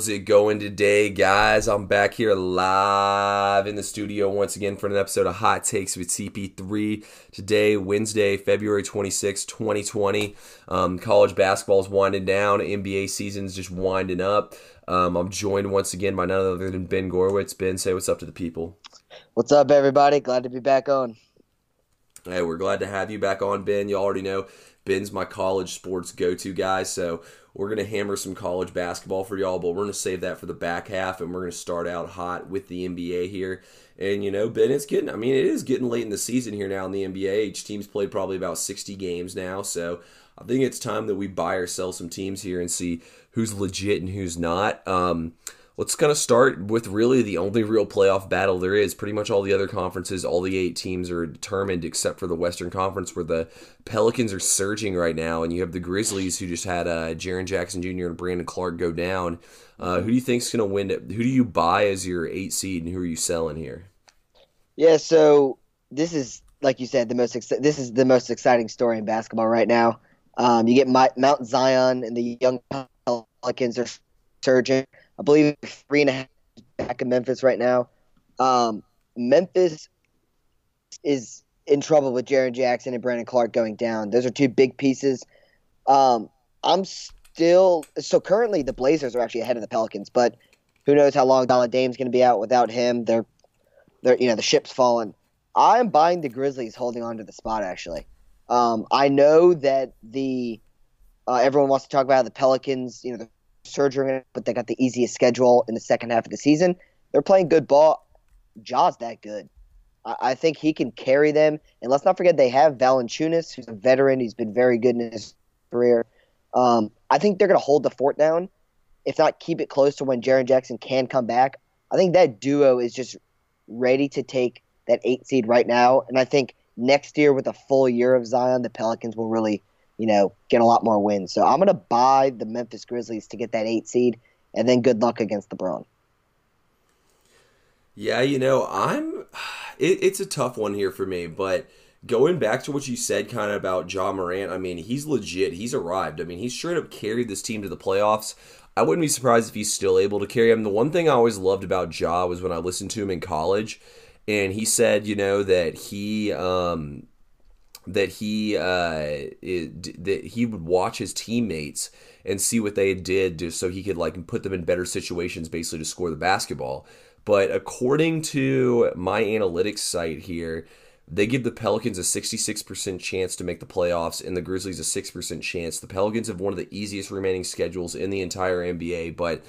How's it going today, guys? I'm back here live in the studio once again for an episode of Hot Takes with CP3. Today, Wednesday, February 26, 2020. Um, college basketball is winding down, NBA season's just winding up. Um, I'm joined once again by none other than Ben Gorwitz. Ben, say what's up to the people. What's up, everybody? Glad to be back on. Hey, we're glad to have you back on, Ben. You already know Ben's my college sports go to guy, so we're going to hammer some college basketball for y'all, but we're going to save that for the back half, and we're going to start out hot with the NBA here. And, you know, Ben, it's getting, I mean, it is getting late in the season here now in the NBA. Each team's played probably about 60 games now, so I think it's time that we buy or sell some teams here and see who's legit and who's not. Um, let's kind of start with really the only real playoff battle there is. Pretty much all the other conferences, all the eight teams are determined except for the Western Conference, where the Pelicans are surging right now, and you have the Grizzlies who just had uh, Jaren Jackson Jr. and Brandon Clarke go down. Uh, who do you think's going to win? Who do you buy as your eight seed, and who are you selling here? Yeah, so this is like you said, the most ex- this is the most exciting story in basketball right now. Um, you get My- Mount Zion and the young Pelicans are surging. I believe three and a half back in Memphis right now. Um, Memphis is in trouble with Jaren Jackson and Brandon Clarke going down. Those are two big pieces. Um, I'm still so currently the Blazers are actually ahead of the Pelicans, but who knows how long Donald Dame's going to be out without him? They're, they're you know the ship's fallen. I'm buying the Grizzlies holding on to the spot actually. Um, I know that the uh, everyone wants to talk about the Pelicans. You know the surgery, but they got the easiest schedule in the second half of the season. They're playing good ball. Ja's that good. I, I think he can carry them. And let's not forget they have Valanciunas, who's a veteran. He's been very good in his career. Um, I think they're going to hold the fort down, if not keep it close to when Jaren Jackson can come back. I think that duo is just ready to take that eight seed right now. And I think next year, with a full year of Zion, the Pelicans will really you know, get a lot more wins. So I'm going to buy the Memphis Grizzlies to get that eight seed, and then good luck against LeBron. Yeah, you know, I'm. It, it's a tough one here for me, but going back to what you said kind of about Ja Morant, I mean, he's legit. He's arrived. I mean, he's straight up carried this team to the playoffs. I wouldn't be surprised if he's still able to carry him. The one thing I always loved about Ja was when I listened to him in college, and he said, you know, that he um, that he uh, it, that he would watch his teammates and see what they did to, so he could like put them in better situations basically to score the basketball. But according to my analytics site here, they give the Pelicans a 66% chance to make the playoffs and the Grizzlies a 6% chance. The Pelicans have one of the easiest remaining schedules in the entire NBA, but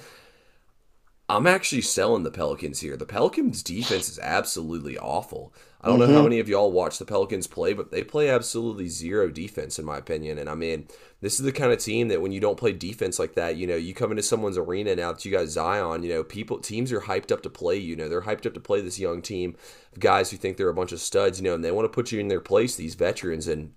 I'm actually selling the Pelicans here. The Pelicans defense is absolutely awful. I don't mm-hmm. know how mm-hmm. many of y'all watch the Pelicans play, but they play absolutely zero defense, in my opinion. And I mean, this is the kind of team that when you don't play defense like that, you know, you come into someone's arena now that you got Zion, you know, people teams are hyped up to play you. know, they're hyped up to play this young team of guys who think they're a bunch of studs, you know, and they want to put you in their place, these veterans. And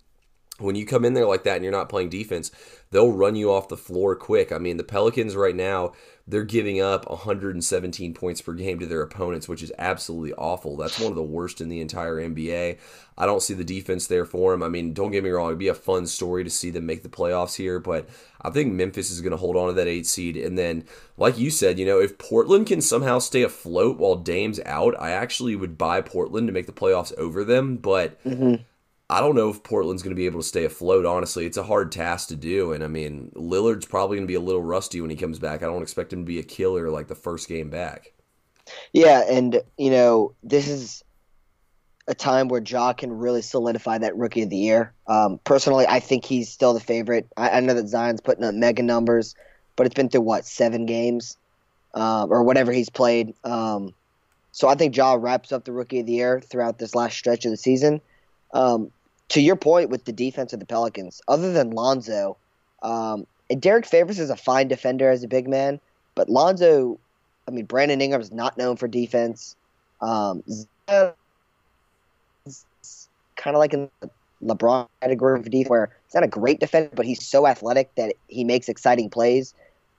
when you come in there like that and you're not playing defense, they'll run you off the floor quick. I mean, the Pelicans right now, they're giving up 117 points per game to their opponents, which is absolutely awful. That's one of the worst in the entire NBA. I don't see the defense there for them. I mean, don't get me wrong, it'd be a fun story to see them make the playoffs here, but I think Memphis is going to hold on to that eight seed. And then, like you said, you know, if Portland can somehow stay afloat while Dame's out, I actually would buy Portland to make the playoffs over them, but. Mm-hmm I don't know if Portland's going to be able to stay afloat. Honestly, it's a hard task to do, and I mean Lillard's probably going to be a little rusty when he comes back. I don't expect him to be a killer like the first game back. Yeah, and you know this is a time where Ja can really solidify that Rookie of the Year. Um, personally, I think he's still the favorite. I, I, know that Zion's putting up mega numbers, but it's been through what seven games um, or whatever he's played. Um, so I think Ja wraps up the Rookie of the Year throughout this last stretch of the season. Um, to your point with the defense of the Pelicans, other than Lonzo, um, and Derrick Favors is a fine defender as a big man, but Lonzo, I mean, Brandon Ingram is not known for defense. Um, kind of like in the LeBron category of defense, where he's not a great defender, but he's so athletic that he makes exciting plays.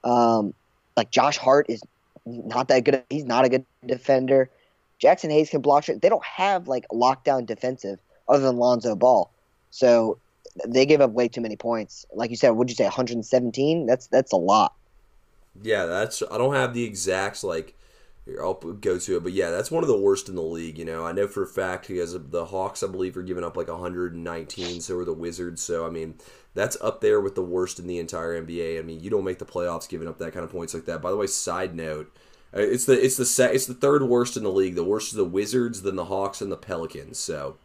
Um, like Josh Hart is not that good. He's not a good defender. Jaxson Hayes can block shot. They don't have like lockdown defensive other than Lonzo Ball. So they gave up way too many points. Like you said, would you say 117? That's that's a lot. Yeah, that's I don't have the exact like here, I'll go to it, but yeah, that's one of the worst in the league. You know, I know for a fact because the Hawks, I believe, are giving up like 119. So are the Wizards. So I mean, that's up there with the worst in the entire NBA. I mean, you don't make the playoffs giving up that kind of points like that. By the way, side note, uh, it's the it's the it's the third worst in the league. The worst is the Wizards, then the Hawks, and the Pelicans. So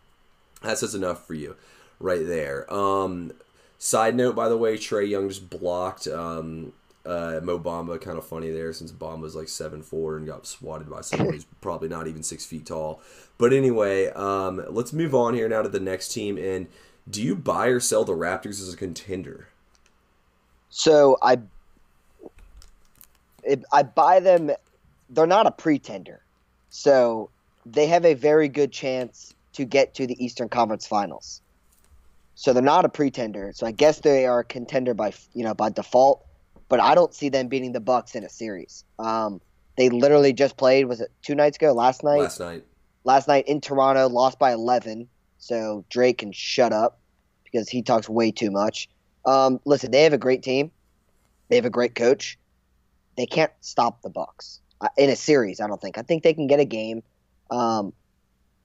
that says enough for you, right there. Um, side note, by the way, Trae Young just blocked um, uh, Mo Bamba. Kind of funny there, since Bamba's like seven four and got swatted by someone who's probably not even six feet tall. But anyway, um, let's move on here now to the next team. And do you buy or sell the Raptors as a contender? So I, I buy them. They're not a pretender, so they have a very good chance to get to the Eastern Conference Finals. So they're not a pretender. So I guess they are a contender by you know by default. But I don't see them beating the Bucks in a series. Um, they literally just played. Was it two nights ago? Last night. Last night. Last night in Toronto, lost by eleven. So Drake can shut up because he talks way too much. Um, listen, they have a great team. They have a great coach. They can't stop the Bucks in a series. I don't think. I think they can get a game. Um,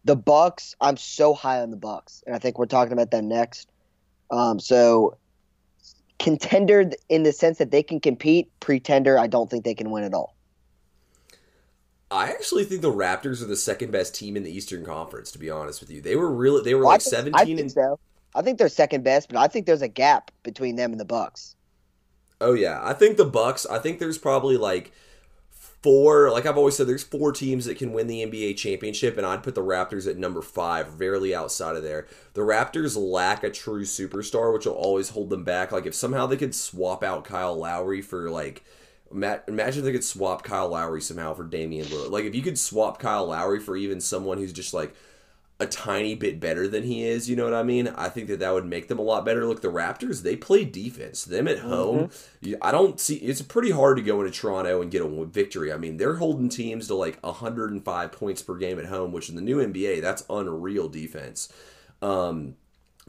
the Bucks, I'm so high on the Bucks, and I think we're talking about them next. Um, so contender in the sense that they can compete. Pretender, I don't think they can win at all. I actually think the Raptors are the second best team in the Eastern Conference. To be honest with you, they were really they were well, like think, seventeen. I think so. I think they're second best, but I think there's a gap between them and the Bucks. Oh yeah, I think the Bucks. I think there's probably like four, like I've always said, there's four teams that can win the NBA championship, and I'd put the Raptors at number five, barely outside of there. The Raptors lack a true superstar, which will always hold them back. Like if somehow they could swap out Kyle Lowry for like. Imagine they could swap Kyle Lowry somehow for Damian Lillard. Like if you could swap Kyle Lowry for even someone who's just like a tiny bit better than he is. You know what I mean? I think that that would make them a lot better. Look, the Raptors, they play defense. Them at home, mm-hmm. I don't see. It's pretty hard to go into Toronto and get a victory. I mean, they're holding teams to like 105 points per game at home, which in the new NBA, that's unreal defense. Um,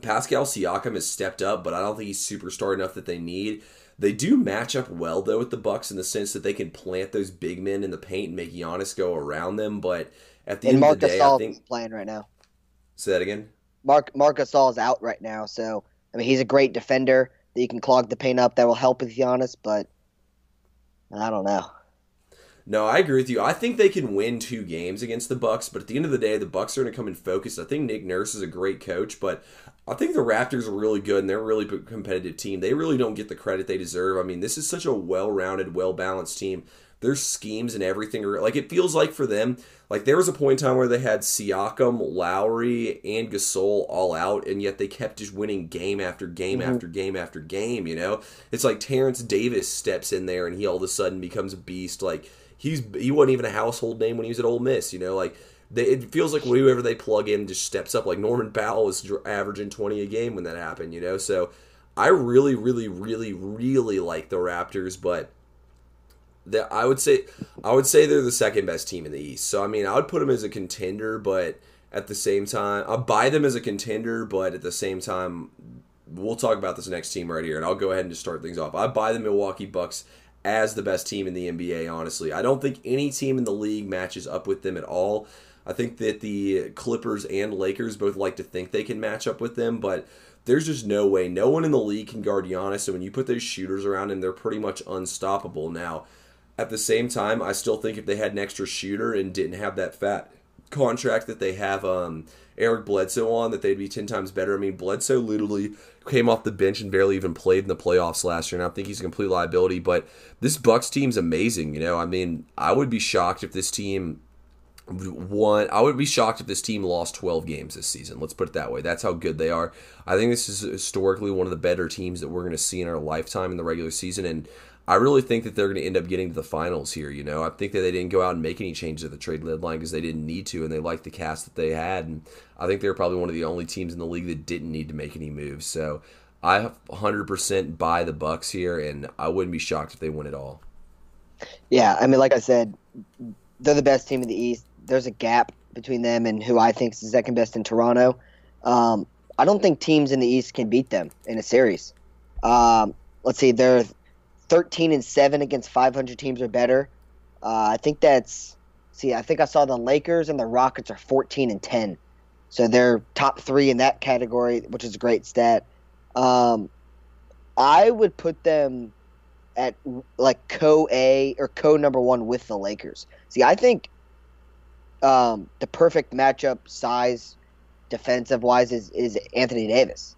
Pascal Siakam has stepped up, but I don't think he's superstar enough that they need. They do match up well though with the Bucks in the sense that they can plant those big men in the paint and make Giannis go around them. But at the and end Marc of the day, Gasol I think playing right now. Say that again. Mark Marc Gasol is out right now, so I mean he's a great defender that you can clog the paint up. That will help with Giannis, but I don't know. No, I agree with you. I think they can win two games against the Bucks, but at the end of the day, the Bucks are going to come in focused. I think Nick Nurse is a great coach, but I think the Raptors are really good and they're a really competitive team. They really don't get the credit they deserve. I mean, this is such a well-rounded, well-balanced team their schemes and everything are like it feels like for them. Like there was a point in time where they had Siakam, Lowry, and Gasol all out, and yet they kept just winning game after game mm-hmm. after game after game. You know, it's like Terence Davis steps in there and he all of a sudden becomes a beast. Like he's he wasn't even a household name when he was at Ole Miss. You know, like they, it feels like whoever they plug in just steps up. Like Norman Powell was averaging twenty a game when that happened. You know, so I really, really, really, really like the Raptors, but that I would say I would say they're the second best team in the East. So I mean, I would put them as a contender, but at the same time, I'll buy them as a contender, but at the same time, we'll talk about this next team right here, and I'll go ahead and just start things off. I buy the Milwaukee Bucks as the best team in the NBA. Honestly, I don't think any team in the league matches up with them at all. I think that the Clippers and Lakers both like to think they can match up with them, but there's just no way. No one in the league can guard Giannis. So when you put those shooters around him, they're pretty much unstoppable. Now, at the same time, I still think if they had an extra shooter and didn't have that fat contract that they have um, Eric Bledsoe on, that they'd be 10 times better. I mean, Bledsoe literally came off the bench and barely even played in the playoffs last year, and I think he's a complete liability. But this Bucks team's amazing. You know, I mean, I would be shocked if this team won. I would be shocked if this team lost 12 games this season. Let's put it that way. That's how good they are. I think this is historically one of the better teams that we're going to see in our lifetime in the regular season, and I really think that they're going to end up getting to the finals here. You know, I think that they didn't go out and make any changes at the trade deadline because they didn't need to, and they liked the cast that they had. And I think they're probably one of the only teams in the league that didn't need to make any moves. So I 100% buy the Bucks here, and I wouldn't be shocked if they win it all. Yeah, I mean, like I said, they're the best team in the East. There's a gap between them and who I think is the second best in Toronto. Um, I don't think teams in the East can beat them in a series. Um, let's see, they're 13 and seven against 500 teams or better. Uh, I think that's see. I think I saw the Lakers and the Rockets are 14 and 10, so they're top three in that category, which is a great stat. Um, I would put them at like co A or co number one with the Lakers. See, I think um, the perfect matchup size defensive wise is, is Anthony Davis.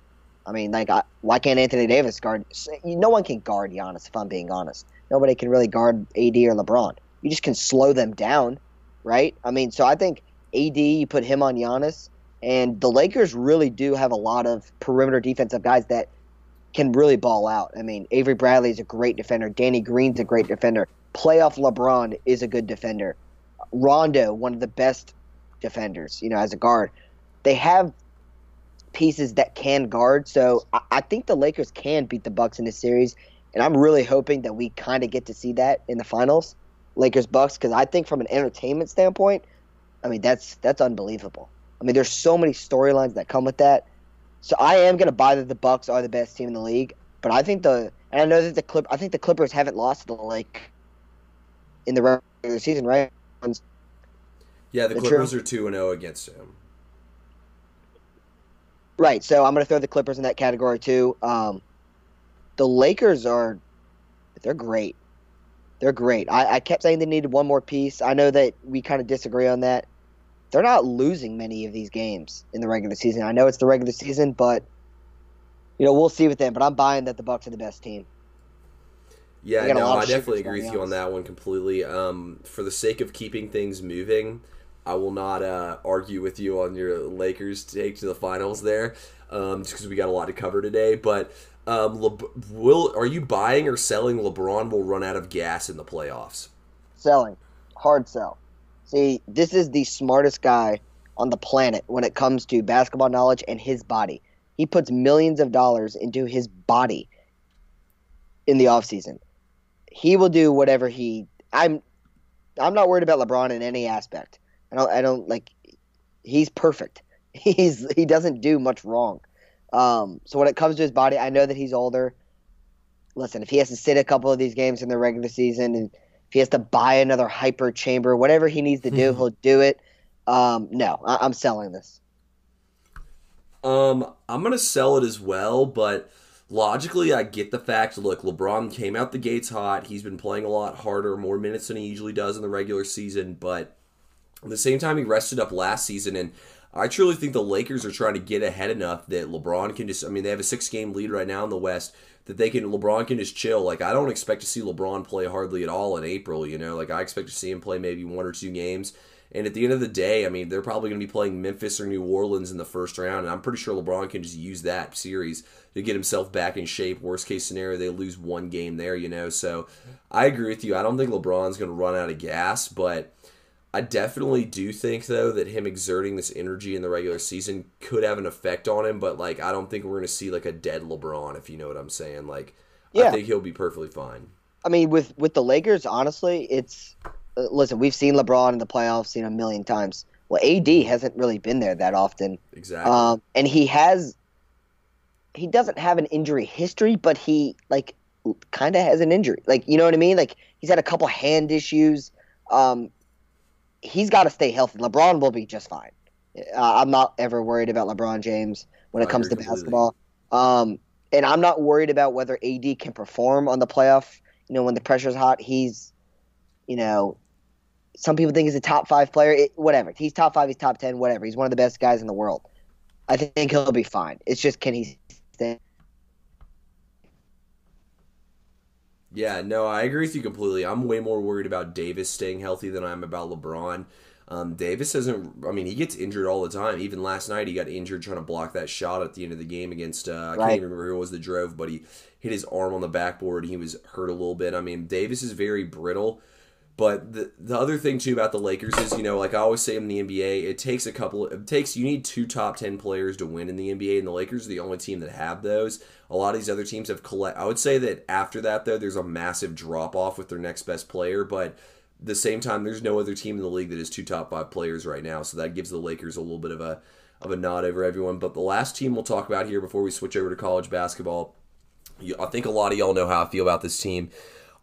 I mean, like, I, why can't Anthony Davis guard? No one can guard Giannis, if I'm being honest. Nobody can really guard AD or LeBron. You just can slow them down, right? I mean, so I think AD, you put him on Giannis, and the Lakers really do have a lot of perimeter defensive guys that can really ball out. I mean, Avery Bradley is a great defender. Danny Green's a great defender. Playoff LeBron is a good defender. Rondo, one of the best defenders, you know, as a guard. They have pieces that can guard, so I, I think the Lakers can beat the Bucks in this series, and I'm really hoping that we kind of get to see that in the finals, Lakers Bucks, because I think from an entertainment standpoint, I mean that's that's unbelievable. I mean, there's so many storylines that come with that. So I am going to buy that the Bucks are the best team in the league, but I think the and I know that the clip I think the Clippers haven't lost to the Lake in the regular season, right? Yeah, the, the Clippers true? are two and zero oh against him. Right, so I'm going to throw the Clippers in that category too. Um, the Lakers are they're great. They're great. I, I kept saying they needed one more piece. I know that we kind of disagree on that they're not losing many of these games in the regular season. I know it's the regular season, but you know we'll see with them. But I'm buying that the Bucks are the best team. Yeah, no, I definitely agree with you on that one completely. Um, for the sake of keeping things moving, I will not uh, argue with you on your Lakers take to the finals there, um, just because we got a lot to cover today. But um, Le- will are you buying or selling? LeBron will run out of gas in the playoffs. Selling, hard sell. See, this is the smartest guy on the planet when it comes to basketball knowledge and his body. He puts millions of dollars into his body in the offseason. He will do whatever he I'm I'm not worried about LeBron in any aspect. I don't I don't like he's perfect. He's he doesn't do much wrong. Um, so when it comes to his body, I know that he's older. Listen, if he has to sit a couple of these games in the regular season and if he has to buy another hyper chamber, whatever he needs to do, he'll do it. Um, no, I- am selling this. Um, I'm gonna sell it as well, but logically, I get the fact. Look, LeBron came out the gates hot. He's been playing a lot harder, more minutes than he usually does in the regular season. But the same time, he rested up last season, and I truly think the Lakers are trying to get ahead enough that LeBron can just. I mean, they have a six game lead right now in the West that they can LeBron can just chill. Like I don't expect to see LeBron play hardly at all in April. You know, like I expect to see him play maybe one or two games. And at the end of the day, I mean, they're probably going to be playing Memphis or New Orleans in the first round, and I'm pretty sure LeBron can just use that series to get himself back in shape. Worst case scenario, they lose one game there, you know. So I agree with you. I don't think LeBron's going to run out of gas, but I definitely do think though that him exerting this energy in the regular season could have an effect on him, but like I don't think we're going to see like a dead LeBron if you know what I'm saying. Like yeah. I think he'll be perfectly fine. I mean with with the Lakers honestly, it's uh, listen, we've seen LeBron in the playoffs seen a million times. Well, AD hasn't really been there that often. Exactly. Um, and he has he doesn't have an injury history, but he like kind of has an injury. Like, you know what I mean? Like he's had a couple hand issues. Um, he's got to stay healthy. LeBron will be just fine. Uh, I'm not ever worried about LeBron James when it comes to basketball. Um, and I'm not worried about whether AD can perform on the playoff. You know, when the pressure's hot, he's, you know, some people think he's a top five player. It, whatever. He's top five. He's top ten. Whatever. He's one of the best guys in the world. I think he'll be fine. It's just can he stay? Yeah, no, I agree with you completely. I'm way more worried about Davis staying healthy than I am about LeBron. Um, Davis doesn't. I mean, he gets injured all the time. Even last night, he got injured trying to block that shot at the end of the game against. Uh, I can't even remember who it was the drove, but he hit his arm on the backboard. He was hurt a little bit. I mean, Davis is very brittle. But the the other thing too about the Lakers is, you know, like I always say in the NBA, it takes a couple. It takes you need two top ten players to win in the NBA, and the Lakers are the only team that have those. A lot of these other teams have collect. I would say that after that, though, there's a massive drop off with their next best player. But the same time, there's no other team in the league that has two top five players right now. So that gives the Lakers a little bit of a of a nod over everyone. But the last team we'll talk about here before we switch over to college basketball I think a lot of y'all know how I feel about this team.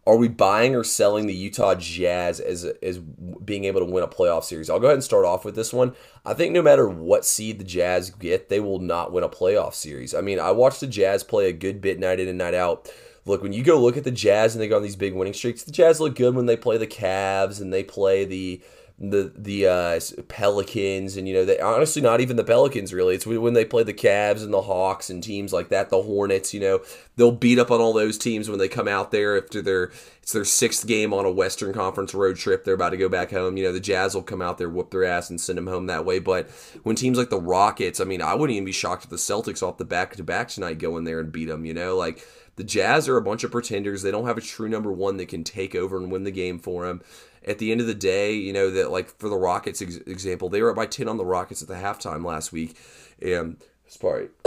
Are we buying or selling the Utah Jazz as as being able to win a playoff series? I'll go ahead and start off with this one. I think no matter what seed the Jazz get, they will not win a playoff series. I mean, I watched the Jazz play a good bit night in and night out. Look, when you go look at the Jazz and they go on these big winning streaks, the Jazz look good when they play the Cavs and they play the the the uh, Pelicans and you know they honestly not even the Pelicans really. It's when they play the Cavs and the Hawks and teams like that, the Hornets. You know they'll beat up on all those teams when they come out there after their it's their sixth game on a Western Conference road trip. They're about to go back home. You know the Jazz will come out there, whoop their ass, and send them home that way. But when teams like the Rockets, I mean, I wouldn't even be shocked if the Celtics off the back to back tonight go in there and beat them. You know like. The Jazz are a bunch of pretenders. They don't have a true number one that can take over and win the game for them at the end of the day, you know that like for the Rockets ex- example, they were up by ten on the Rockets at the halftime last week, and sorry.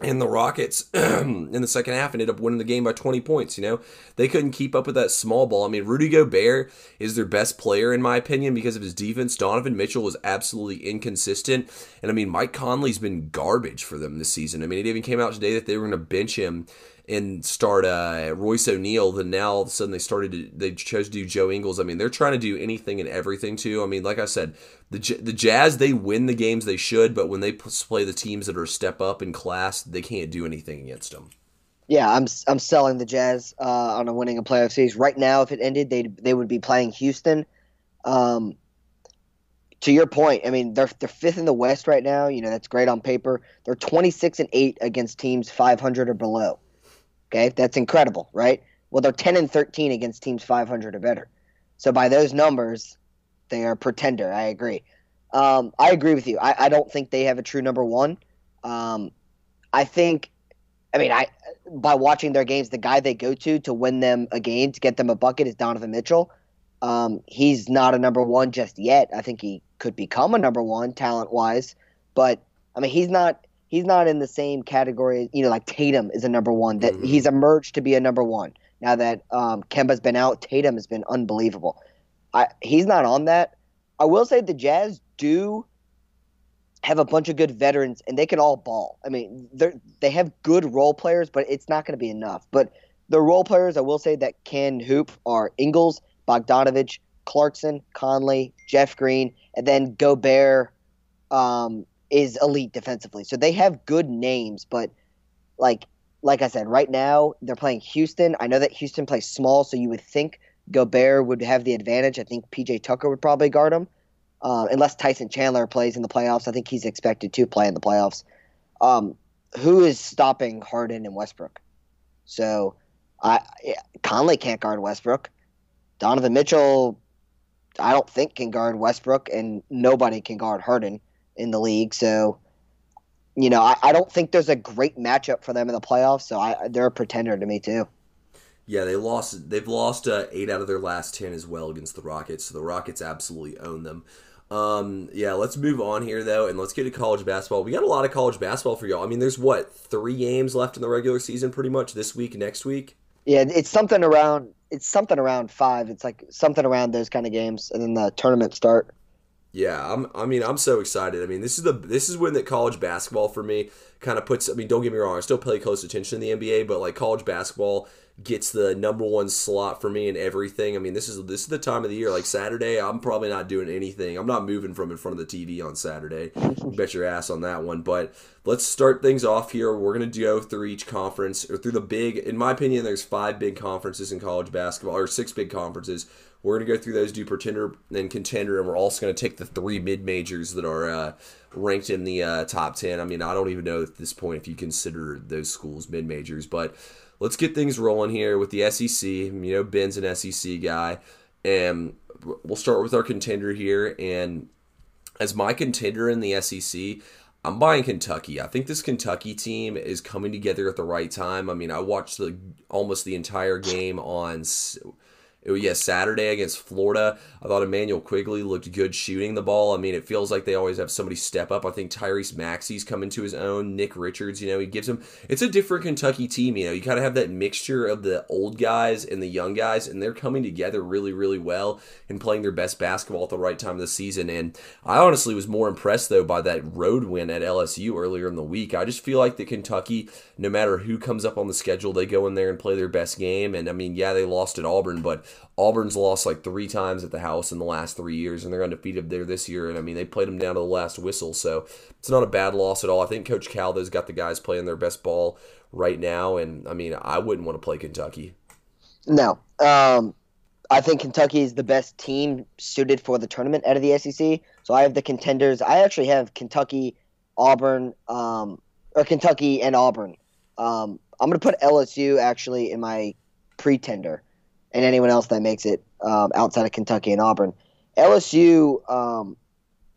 and the Rockets in the second half ended up winning the game by 20 points. You know, they couldn't keep up with that small ball. I mean, Rudy Gobert is their best player, in my opinion, because of his defense. Donovan Mitchell was absolutely inconsistent. And I mean, Mike Conley's been garbage for them this season. I mean, it even came out today that they were going to bench him and start uh, Royce O'Neale, then now all of a sudden they started to they chose to do Joe Ingles. I mean, they're trying to do anything and everything too. I mean, like I said, the the Jazz they win the games they should, but when they play the teams that are step up in class, they can't do anything against them. Yeah, I'm I'm selling the Jazz uh, on a winning a playoff series right now. If it ended, they they would be playing Houston. Um, to your point, I mean they're they're fifth in the West right now. You know that's great on paper. They're 26 and eight against teams 500 or below. Okay, that's incredible, right? Well, they're 10 and 13 against teams 500 or better. So by those numbers, they are pretender. I agree. Um, I agree with you. I, I, don't think they have a true number one. Um, I think, I mean, I by watching their games, the guy they go to to win them a game to get them a bucket is Donovan Mitchell. Um, he's not a number one just yet. I think he could become a number one talent wise, but I mean, he's not he's not in the same category. You know, like Tatum is a number one. That mm-hmm. he's emerged to be a number one now that um, Kemba's been out. Tatum has been unbelievable. I, he's not on that. I will say the Jazz do have a bunch of good veterans, and they can all ball. I mean, they they have good role players, but it's not going to be enough. But the role players, I will say that can hoop are Ingles, Bogdanovich, Clarkson, Conley, Jeff Green, and then Gobert, um, is elite defensively. So they have good names, but like like I said, right now they're playing Houston. I know that Houston plays small, so you would think Gobert would have the advantage. I think PJ Tucker would probably guard him. Uh, unless Tyson Chandler plays in the playoffs, I think he's expected to play in the playoffs. Um, who is stopping Harden and Westbrook? So, I Conley can't guard Westbrook. Donovan Mitchell, I don't think can guard Westbrook, and nobody can guard Harden in the league. So, you know, I, I don't think there's a great matchup for them in the playoffs. So I, they're a pretender to me too. Yeah, they lost. They've lost uh, eight out of their last ten as well against the Rockets. So the Rockets absolutely own them. Um, yeah, let's move on here though, and let's get to college basketball. We got a lot of college basketball for y'all. I mean, there's what three games left in the regular season, pretty much this week, next week. Yeah, it's something around. It's something around five. It's like something around those kind of games, and then the tournament start. Yeah, I'm, I mean, I'm so excited. I mean, this is the this is when that college basketball for me kind of puts. I mean, don't get me wrong, I still pay close attention to the NBA, but like college basketball gets the number one slot for me in everything. I mean, this is this is the time of the year. Like Saturday, I'm probably not doing anything. I'm not moving from in front of the TV on Saturday. Bet your ass on that one. But let's start things off here. We're gonna go through each conference or through the big. In my opinion, there's five big conferences in college basketball, or six big conferences. We're gonna go through those, do pretender and contender, and we're also gonna take the three mid majors that are uh, ranked in the uh, top ten. I mean, I don't even know at this point if you consider those schools mid majors, but let's get things rolling here with the SEC. You know, Ben's an SEC guy, and we'll start with our contender here. And as my contender in the SEC, I'm buying Kentucky. I think this Kentucky team is coming together at the right time. I mean, I watched the almost the entire game on It was, yeah, Saturday against Florida. I thought Immanuel Quickley looked good shooting the ball. I mean, it feels like they always have somebody step up. I think Tyrese Maxey's coming to his own. Nick Richards, you know, he gives him. It's a different Kentucky team. You know, you kind of have that mixture of the old guys and the young guys, and they're coming together really, really well and playing their best basketball at the right time of the season. And I honestly was more impressed though by that road win at LSU earlier in the week. I just feel like that Kentucky, no matter who comes up on the schedule, they go in there and play their best game. And I mean, yeah, they lost at Auburn, but Auburn's lost like three times at the house in the last three years, and they're undefeated there this year. And I mean, they played them down to the last whistle, so it's not a bad loss at all. I think Coach Caldo's got the guys playing their best ball right now, and I mean, I wouldn't want to play Kentucky. No, um, I think Kentucky is the best team suited for the tournament out of the SEC. So I have the contenders. I actually have Kentucky, Auburn, um, or Kentucky and Auburn. Um, I'm going to put LSU actually in my pretender and anyone else that makes it um, outside of Kentucky and Auburn. LSU, um,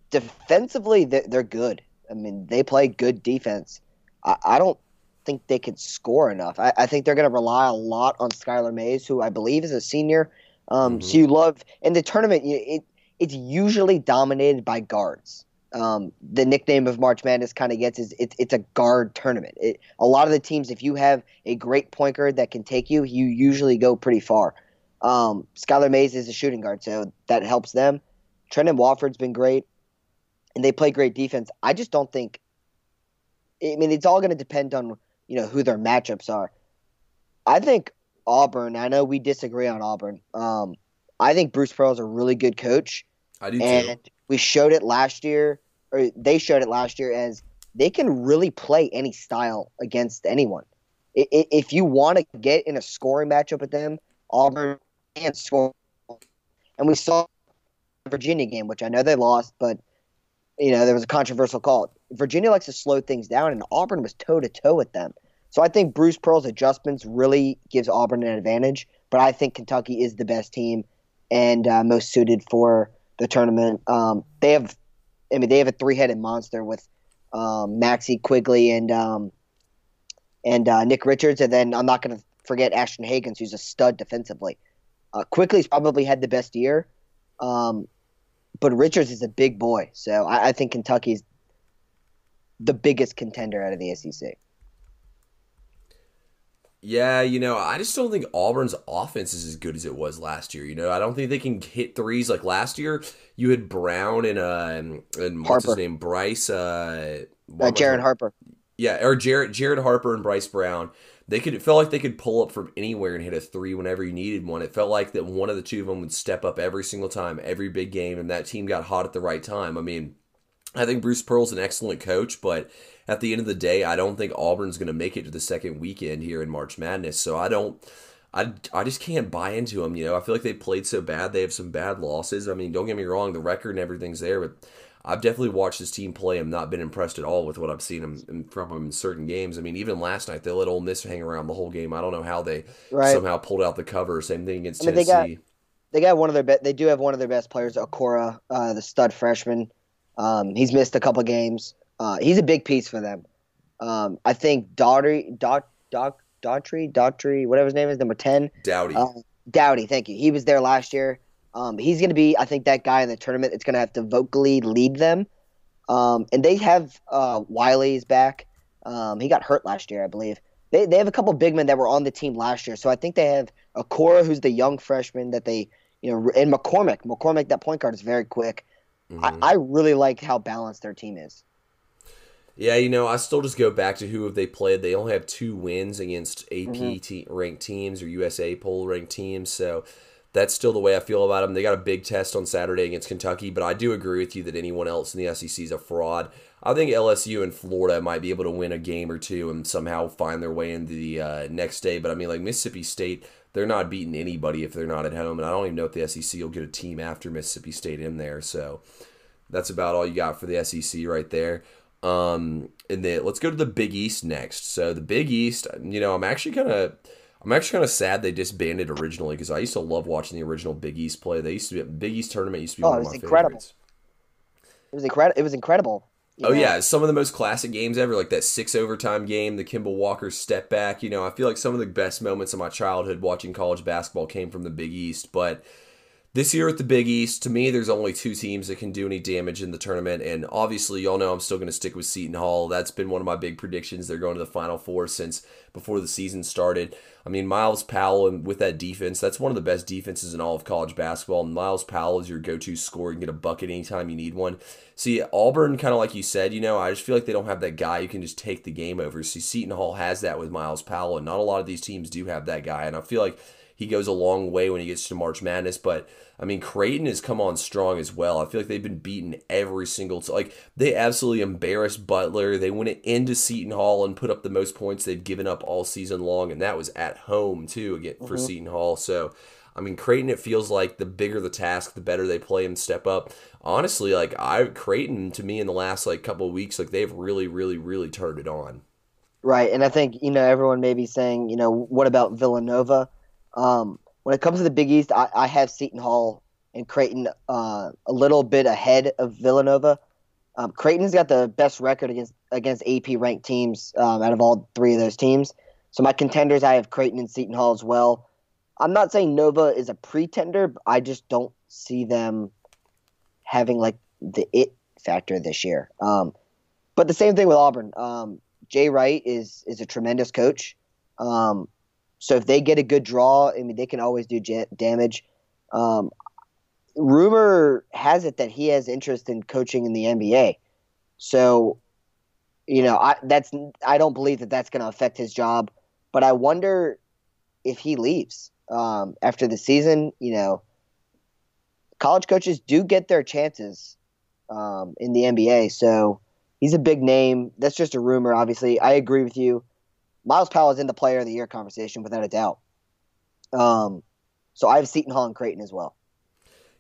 defensively, they're, they're, good. I mean, they play good defense. I, I don't think they can score enough. I, I think they're going to rely a lot on Skylar Mays, who I believe is a senior. Um, mm-hmm. So you love in the tournament, it it's usually dominated by guards. Um, the nickname of March Madness kind of gets is it's it's a guard tournament. It, a lot of the teams, if you have a great point guard that can take you, you usually go pretty far. Um, Skylar Mays is a shooting guard, so that helps them. Trendon Watford's been great, and they play great defense. I just don't think. I mean, it's all going to depend on you know who their matchups are. I think Auburn. I know we disagree on Auburn. Um, I think Bruce Pearl is a really good coach. I do and too. we showed it last year, or they showed it last year as they can really play any style against anyone. If you want to get in a scoring matchup with them, Auburn can score. And we saw the Virginia game, which I know they lost, but you know there was a controversial call. Virginia likes to slow things down, and Auburn was toe to toe with them. So I think Bruce Pearl's adjustments really gives Auburn an advantage, but I think Kentucky is the best team and uh, most suited for the tournament. Um, they have, I mean, they have a three-headed monster with um, Maxey Quickley and um, and uh, Nick Richards, and then I'm not going to forget Ashton Hagans, who's a stud defensively. Uh, Quickley's probably had the best year, um, but Richards is a big boy, so I, I think Kentucky's the biggest contender out of the SEC. Yeah, you know, I just don't think Auburn's offense is as good as it was last year. You know, I don't think they can hit threes like last year. You had Brown and uh and what's his name, Bryce, uh, uh Jared Harper. Yeah, or Jared Jared Harper and Bryce Brown. They could it felt like they could pull up from anywhere and hit a three whenever you needed one. It felt like that one of the two of them would step up every single time, every big game, and that team got hot at the right time. I mean, I think Bruce Pearl's an excellent coach, but at the end of the day, I don't think Auburn's going to make it to the second weekend here in March Madness. So I don't. I, I just can't buy into them. You know, I feel like they played so bad. They have some bad losses. I mean, don't get me wrong, the record and everything's there, but I've definitely watched this team play. I'm not been impressed at all with what I've seen them from them in certain games. I mean, even last night they let Ole Miss hang around the whole game. I don't know how they right. somehow pulled out the cover. Same thing against I mean, Tennessee. They got, they got one of their be- they do have one of their best players, Okoro, uh, the stud freshman. Um, he's missed a couple games. Uh, he's a big piece for them. Um, I think Daughtry, Dot, Dot, Daughtry, Daughtry, whatever his name is, number 10. Doughty. Uh, Doughty, thank you. He was there last year. Um, he's going to be, I think, that guy in the tournament that's going to have to vocally lead them. Um, and they have uh, Wiley's back. Um, he got hurt last year, I believe. They, they have a couple big men that were on the team last year. So I think they have Okoro, who's the young freshman that they, you know, and McCormick. McCormick, that point guard, is very quick. Mm-hmm. I, I really like how balanced their team is. Yeah, you know, I still just go back to who have they played. They only have two wins against AP mm-hmm. te- ranked teams or USA poll ranked teams, so that's still the way I feel about them. They got a big test on Saturday against Kentucky, but I do agree with you that anyone else in the SEC is a fraud. I think LSU and Florida might be able to win a game or two and somehow find their way into the uh, next day. But I mean, like Mississippi State, they're not beating anybody if they're not at home, and I don't even know if the SEC will get a team after Mississippi State in there. So that's about all you got for the SEC right there. Um, and then let's go to the Big East next. So the Big East, you know, I'm actually kind of. I'm actually kind of sad they disbanded originally because I used to love watching the original Big East play. They used to be Big East tournament used to be oh, one of my incredible. favorites. It was incredible. It was incredible. Oh know? yeah, some of the most classic games ever, like that six overtime game, the Kemba Walker step back. You know, I feel like some of the best moments of my childhood watching college basketball came from the Big East. But this year at the Big East, to me, there's only two teams that can do any damage in the tournament, and obviously, y'all know I'm still going to stick with Seton Hall. That's been one of my big predictions. They're going to the Final Four since before the season started. I mean, Myles Powell and with that defense, that's one of the best defenses in all of college basketball. And Myles Powell is your go-to scorer. You can get a bucket anytime you need one. See, Auburn, kind of like you said, you know, I just feel like they don't have that guy who can just take the game over. See, Seton Hall has that with Myles Powell, and not a lot of these teams do have that guy. And I feel like he goes a long way when he gets to March Madness. But I mean, Creighton has come on strong as well. I feel like they've been beaten every single t- like they absolutely embarrassed Butler. They went into Seton Hall and put up the most points they've given up all season long, and that was at home too again for mm-hmm. Seton Hall. So. I mean, Creighton. It feels like the bigger the task, the better they play and step up. Honestly, like I Creighton to me in the last like couple of weeks, like they've really, really, really turned it on. Right, and I think you know everyone may be saying, you know, what about Villanova? Um, when it comes to the Big East, I, I have Seton Hall and Creighton uh, a little bit ahead of Villanova. Um, Creighton's got the best record against against AP ranked teams um, out of all three of those teams. So my contenders, I have Creighton and Seton Hall as well. I'm not saying Nova is a pretender, but I just don't see them having like the it factor this year. Um, but the same thing with Auburn. Um, Jay Wright is is a tremendous coach. Um, so if they get a good draw, I mean, they can always do damage. Um, rumor has it that he has interest in coaching in the NBA. So, you know, I that's I don't believe that that's going to affect his job, but I wonder if he leaves um, after the season. You know, college coaches do get their chances um, in the NBA, so he's a big name. That's just a rumor. Obviously, I agree with you. Myles Powell is in the Player of the Year conversation without a doubt. Um, so I have Seton Hall and Creighton as well.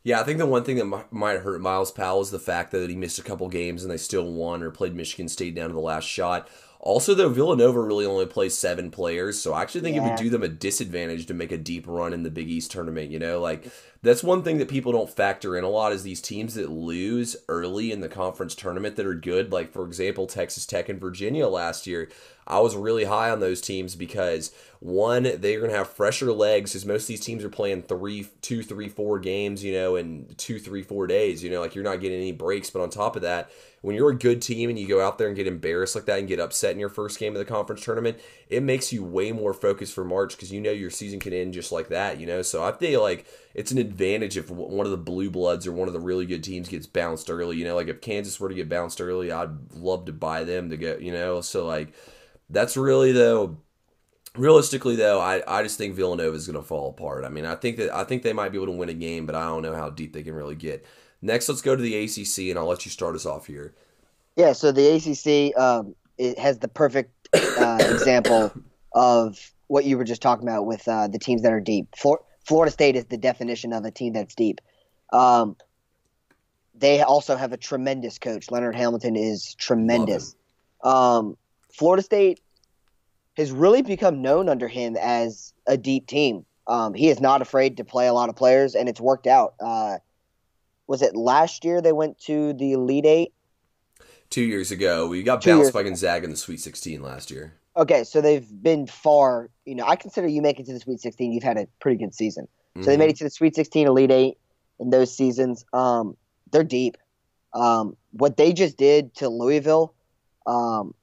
Yeah, I think the one thing that might hurt Myles Powell is the fact that he missed a couple games and they still won or played Michigan State down to the last shot. Also, though, Villanova really only plays seven players, so I actually think yeah. it would do them a disadvantage to make a deep run in the Big East tournament. You know, like that's one thing that people don't factor in a lot is these teams that lose early in the conference tournament that are good. Like for example, Texas Tech and Virginia last year. I was really high on those teams because one, they're going to have fresher legs because most of these teams are playing three, two, three, four games, you know, in two, three, four days. You know, like you're not getting any breaks. But on top of that, when you're a good team and you go out there and get embarrassed like that and get upset in your first game of the conference tournament, it makes you way more focused for March because you know your season can end just like that, you know? So I feel like it's an advantage if one of the blue bloods or one of the really good teams gets bounced early, you know? Like if Kansas were to get bounced early, I'd love to buy them to get, you know? So like that's really though realistically though i, I just think villanova is going to fall apart i mean i think that i think they might be able to win a game but i don't know how deep they can really get Next, let's go to the ACC, and I'll let you start us off here. Yeah, so the ACC um, it has the perfect uh, example of what you were just talking about with uh, the teams that are deep. Florida State is the definition of a team that's deep. Um, they also have a tremendous coach. Leonard Hamilton is tremendous. Um, Florida State has really become known under him as a deep team. Um, he is not afraid to play a lot of players, and it's worked out. Uh, was it last year they went to the Elite Eight? Two years ago, we got Two bounced by Gonzaga in the Sweet 16 last year. Okay, so they've been far. You know, I consider you make it to the Sweet 16, you've had a pretty good season. Mm-hmm. So they made mm-hmm. it to the Sweet 16, Elite Eight in those seasons. Um, they're deep. Um, what they just did to Louisville um,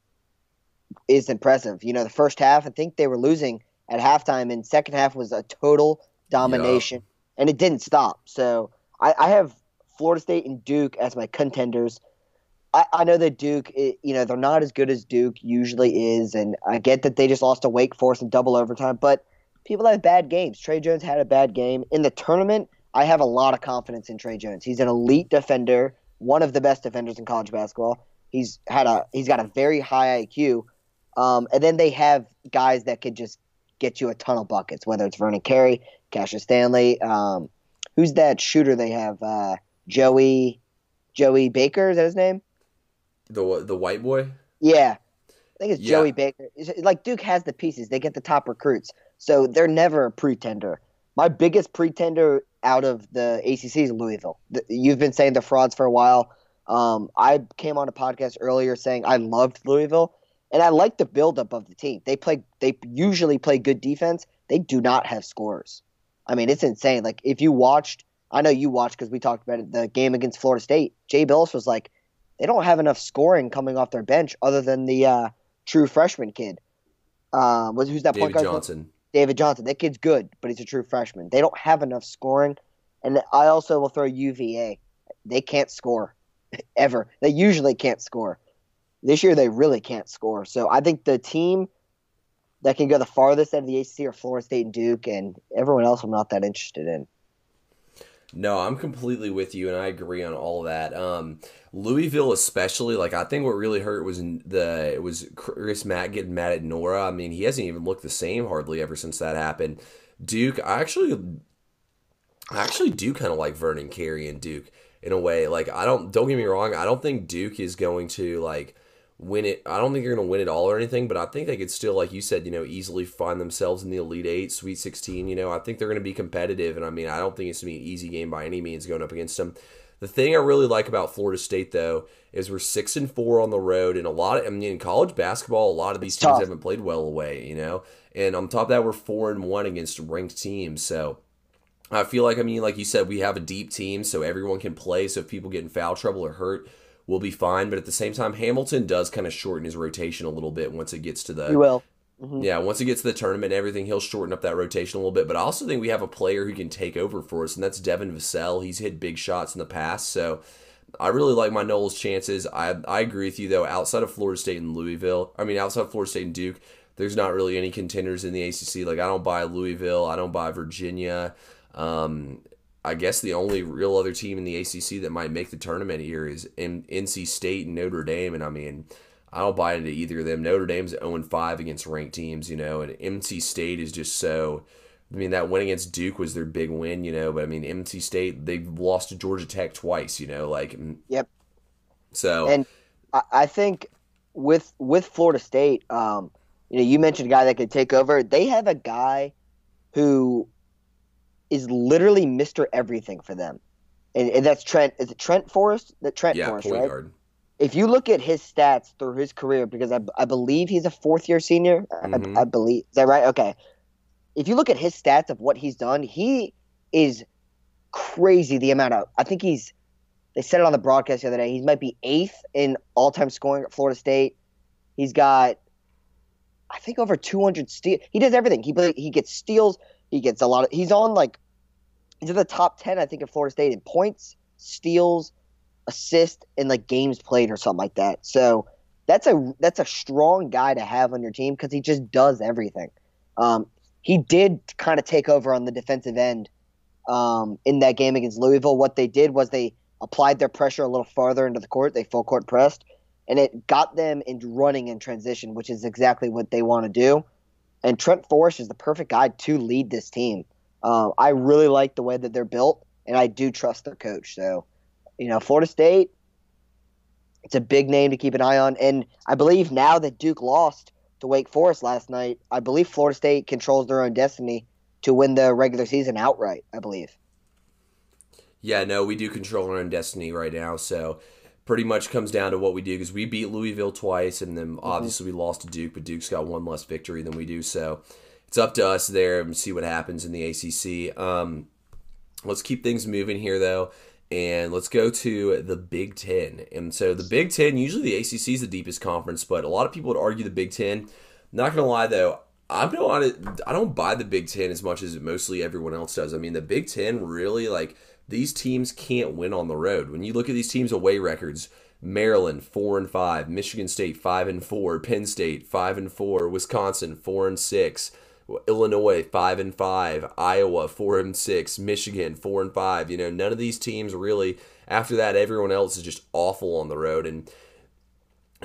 is impressive. You know, the first half, I think they were losing at halftime, and second half was a total domination, and it didn't stop. So I, I have Florida State and Duke as my contenders. I, I know that Duke, you know, they're not as good as Duke usually is, and I get that they just lost to Wake Forest in double overtime, but people have bad games. Tre Jones had a bad game. In the tournament, I have a lot of confidence in Tre Jones. He's an elite defender, one of the best defenders in college basketball. He's had a he's got a very high IQ. Um, and then they have guys that could just get you a ton of buckets, whether it's Vernon Carey, Cassius Stanley. Um, who's that shooter they have? Uh, Joey Joey Baker is that his name? The the white boy. Yeah, I think it's yeah. Joey Baker. It's like Duke has the pieces; they get the top recruits, so they're never a pretender. My biggest pretender out of the ACC is Louisville. You've been saying the frauds for a while. Um, I came on a podcast earlier saying I loved Louisville, and I like the buildup of the team. They play. They usually play good defense. They do not have scores. I mean, it's insane. Like if you watched, I know you watched because we talked about it. The game against Florida State, Jay Bilas was like, they don't have enough scoring coming off their bench other than the uh, true freshman kid. Uh, was who's that David point guard? David Johnson. David Johnson. That kid's good, but he's a true freshman. They don't have enough scoring. And I also will throw UVA. They can't score ever. They usually can't score. This year they really can't score. So I think the team that can go the farthest out of the ACC are Florida State and Duke, and everyone else I'm not that interested in. No, I'm completely with you, and I agree on all that. Um, Louisville, especially, like I think what really hurt was the it was Chris Mack getting mad at Nwora. I mean, he hasn't even looked the same hardly ever since that happened. Duke, I actually, I actually do kind of like Vernon Carey and Duke in a way. Like I don't don't get me wrong, I don't think Duke is going to like win it. I don't think you're going to win it all or anything, but I think they could still, like you said, you know, easily find themselves in the Elite Eight, Sweet 16. You know, I think they're going to be competitive, and I mean, I don't think it's going to be an easy game by any means going up against them. The thing I really like about Florida State, though, is we're six and four on the road, and a lot of, I mean, in college basketball, a lot of these It's teams tough. haven't played well away, you know, and on top of that, we're four and one against ranked teams, so. I feel like I mean, like you said, we have a deep team, so everyone can play. So if people get in foul trouble or hurt, we'll be fine. But at the same time, Hamilton does kind of shorten his rotation a little bit once it gets to the You will. Mhm. yeah, once it gets to the tournament and everything, he'll shorten up that rotation a little bit. But I also think we have a player who can take over for us, and that's Devin Vassell. He's hit big shots in the past, so I really like my Noles' chances. I I agree with you though. Outside of Florida State and Louisville, I mean outside of Florida State and Duke, there's not really any contenders in the ACC. Like I don't buy Louisville, I don't buy Virginia. Um, I guess the only real other team in the ACC that might make the tournament here is in NC State and Notre Dame, and I mean. I don't buy into either of them. Notre Dame's 0 5 against ranked teams, you know, and NC State is just so. I mean, that win against Duke was their big win, you know, but I mean, NC State, they've lost to Georgia Tech twice, you know, like. Yep. So. And I, I think with with Florida State, um, you know, you mentioned a guy that could take over. They have a guy who is literally Mister Everything for them, and, and that's Trent. Is it Trent Forrest? The Trent yeah, Forrest, right? guard. If you look at his stats through his career, because I, I believe he's a fourth year senior. I- Mhm. I, believe is that right? Okay. If you look at his stats of what he's done, he is crazy. The amount of I think he's they said it on the broadcast the other day. He might be eighth in all time scoring at Florida State. He's got, I think, over 200 steals. He does everything. He play, he gets steals. He gets a lot of. He's on like, he's in the top 10, I think, at Florida State in points, steals, assists, and like games played or something like that. So that's a that's a strong guy to have on your team because he just does everything. Um, he did kind of take over on the defensive end um, in that game against Louisville. What they did was they applied their pressure a little farther into the court. They full court pressed, and it got them into running in transition, which is exactly what they want to do. And Trent Forrest is the perfect guy to lead this team. Um, I really like the way that they're built, and I do trust their coach. So, you know, Florida State, it's a big name to keep an eye on. And I believe now that Duke lost to Wake Forest last night, I believe Florida State controls their own destiny to win the regular season outright. I believe. Yeah, no, we do control our own destiny right now. So pretty much comes down to what we do because we beat Louisville twice, and then obviously we lost to Duke, but Duke's got one less victory than we do. So it's up to us there and see what happens in the ACC. Um, let's keep things moving here though. And let's go to the Big Ten. And so the Big Ten, usually the ACC is the deepest conference, but a lot of people would argue the Big Ten. Not gonna lie though, I'm no on it. I don't buy the Big Ten as much as mostly everyone else does. I mean, the Big Ten really like these teams can't win on the road. When you look at these teams' away records, Maryland four and five, Michigan State five and four, Penn State five and four, Wisconsin four and six, Illinois five and five, Iowa four and six, Michigan four and five. You know, none of these teams really. After that, everyone else is just awful on the road and.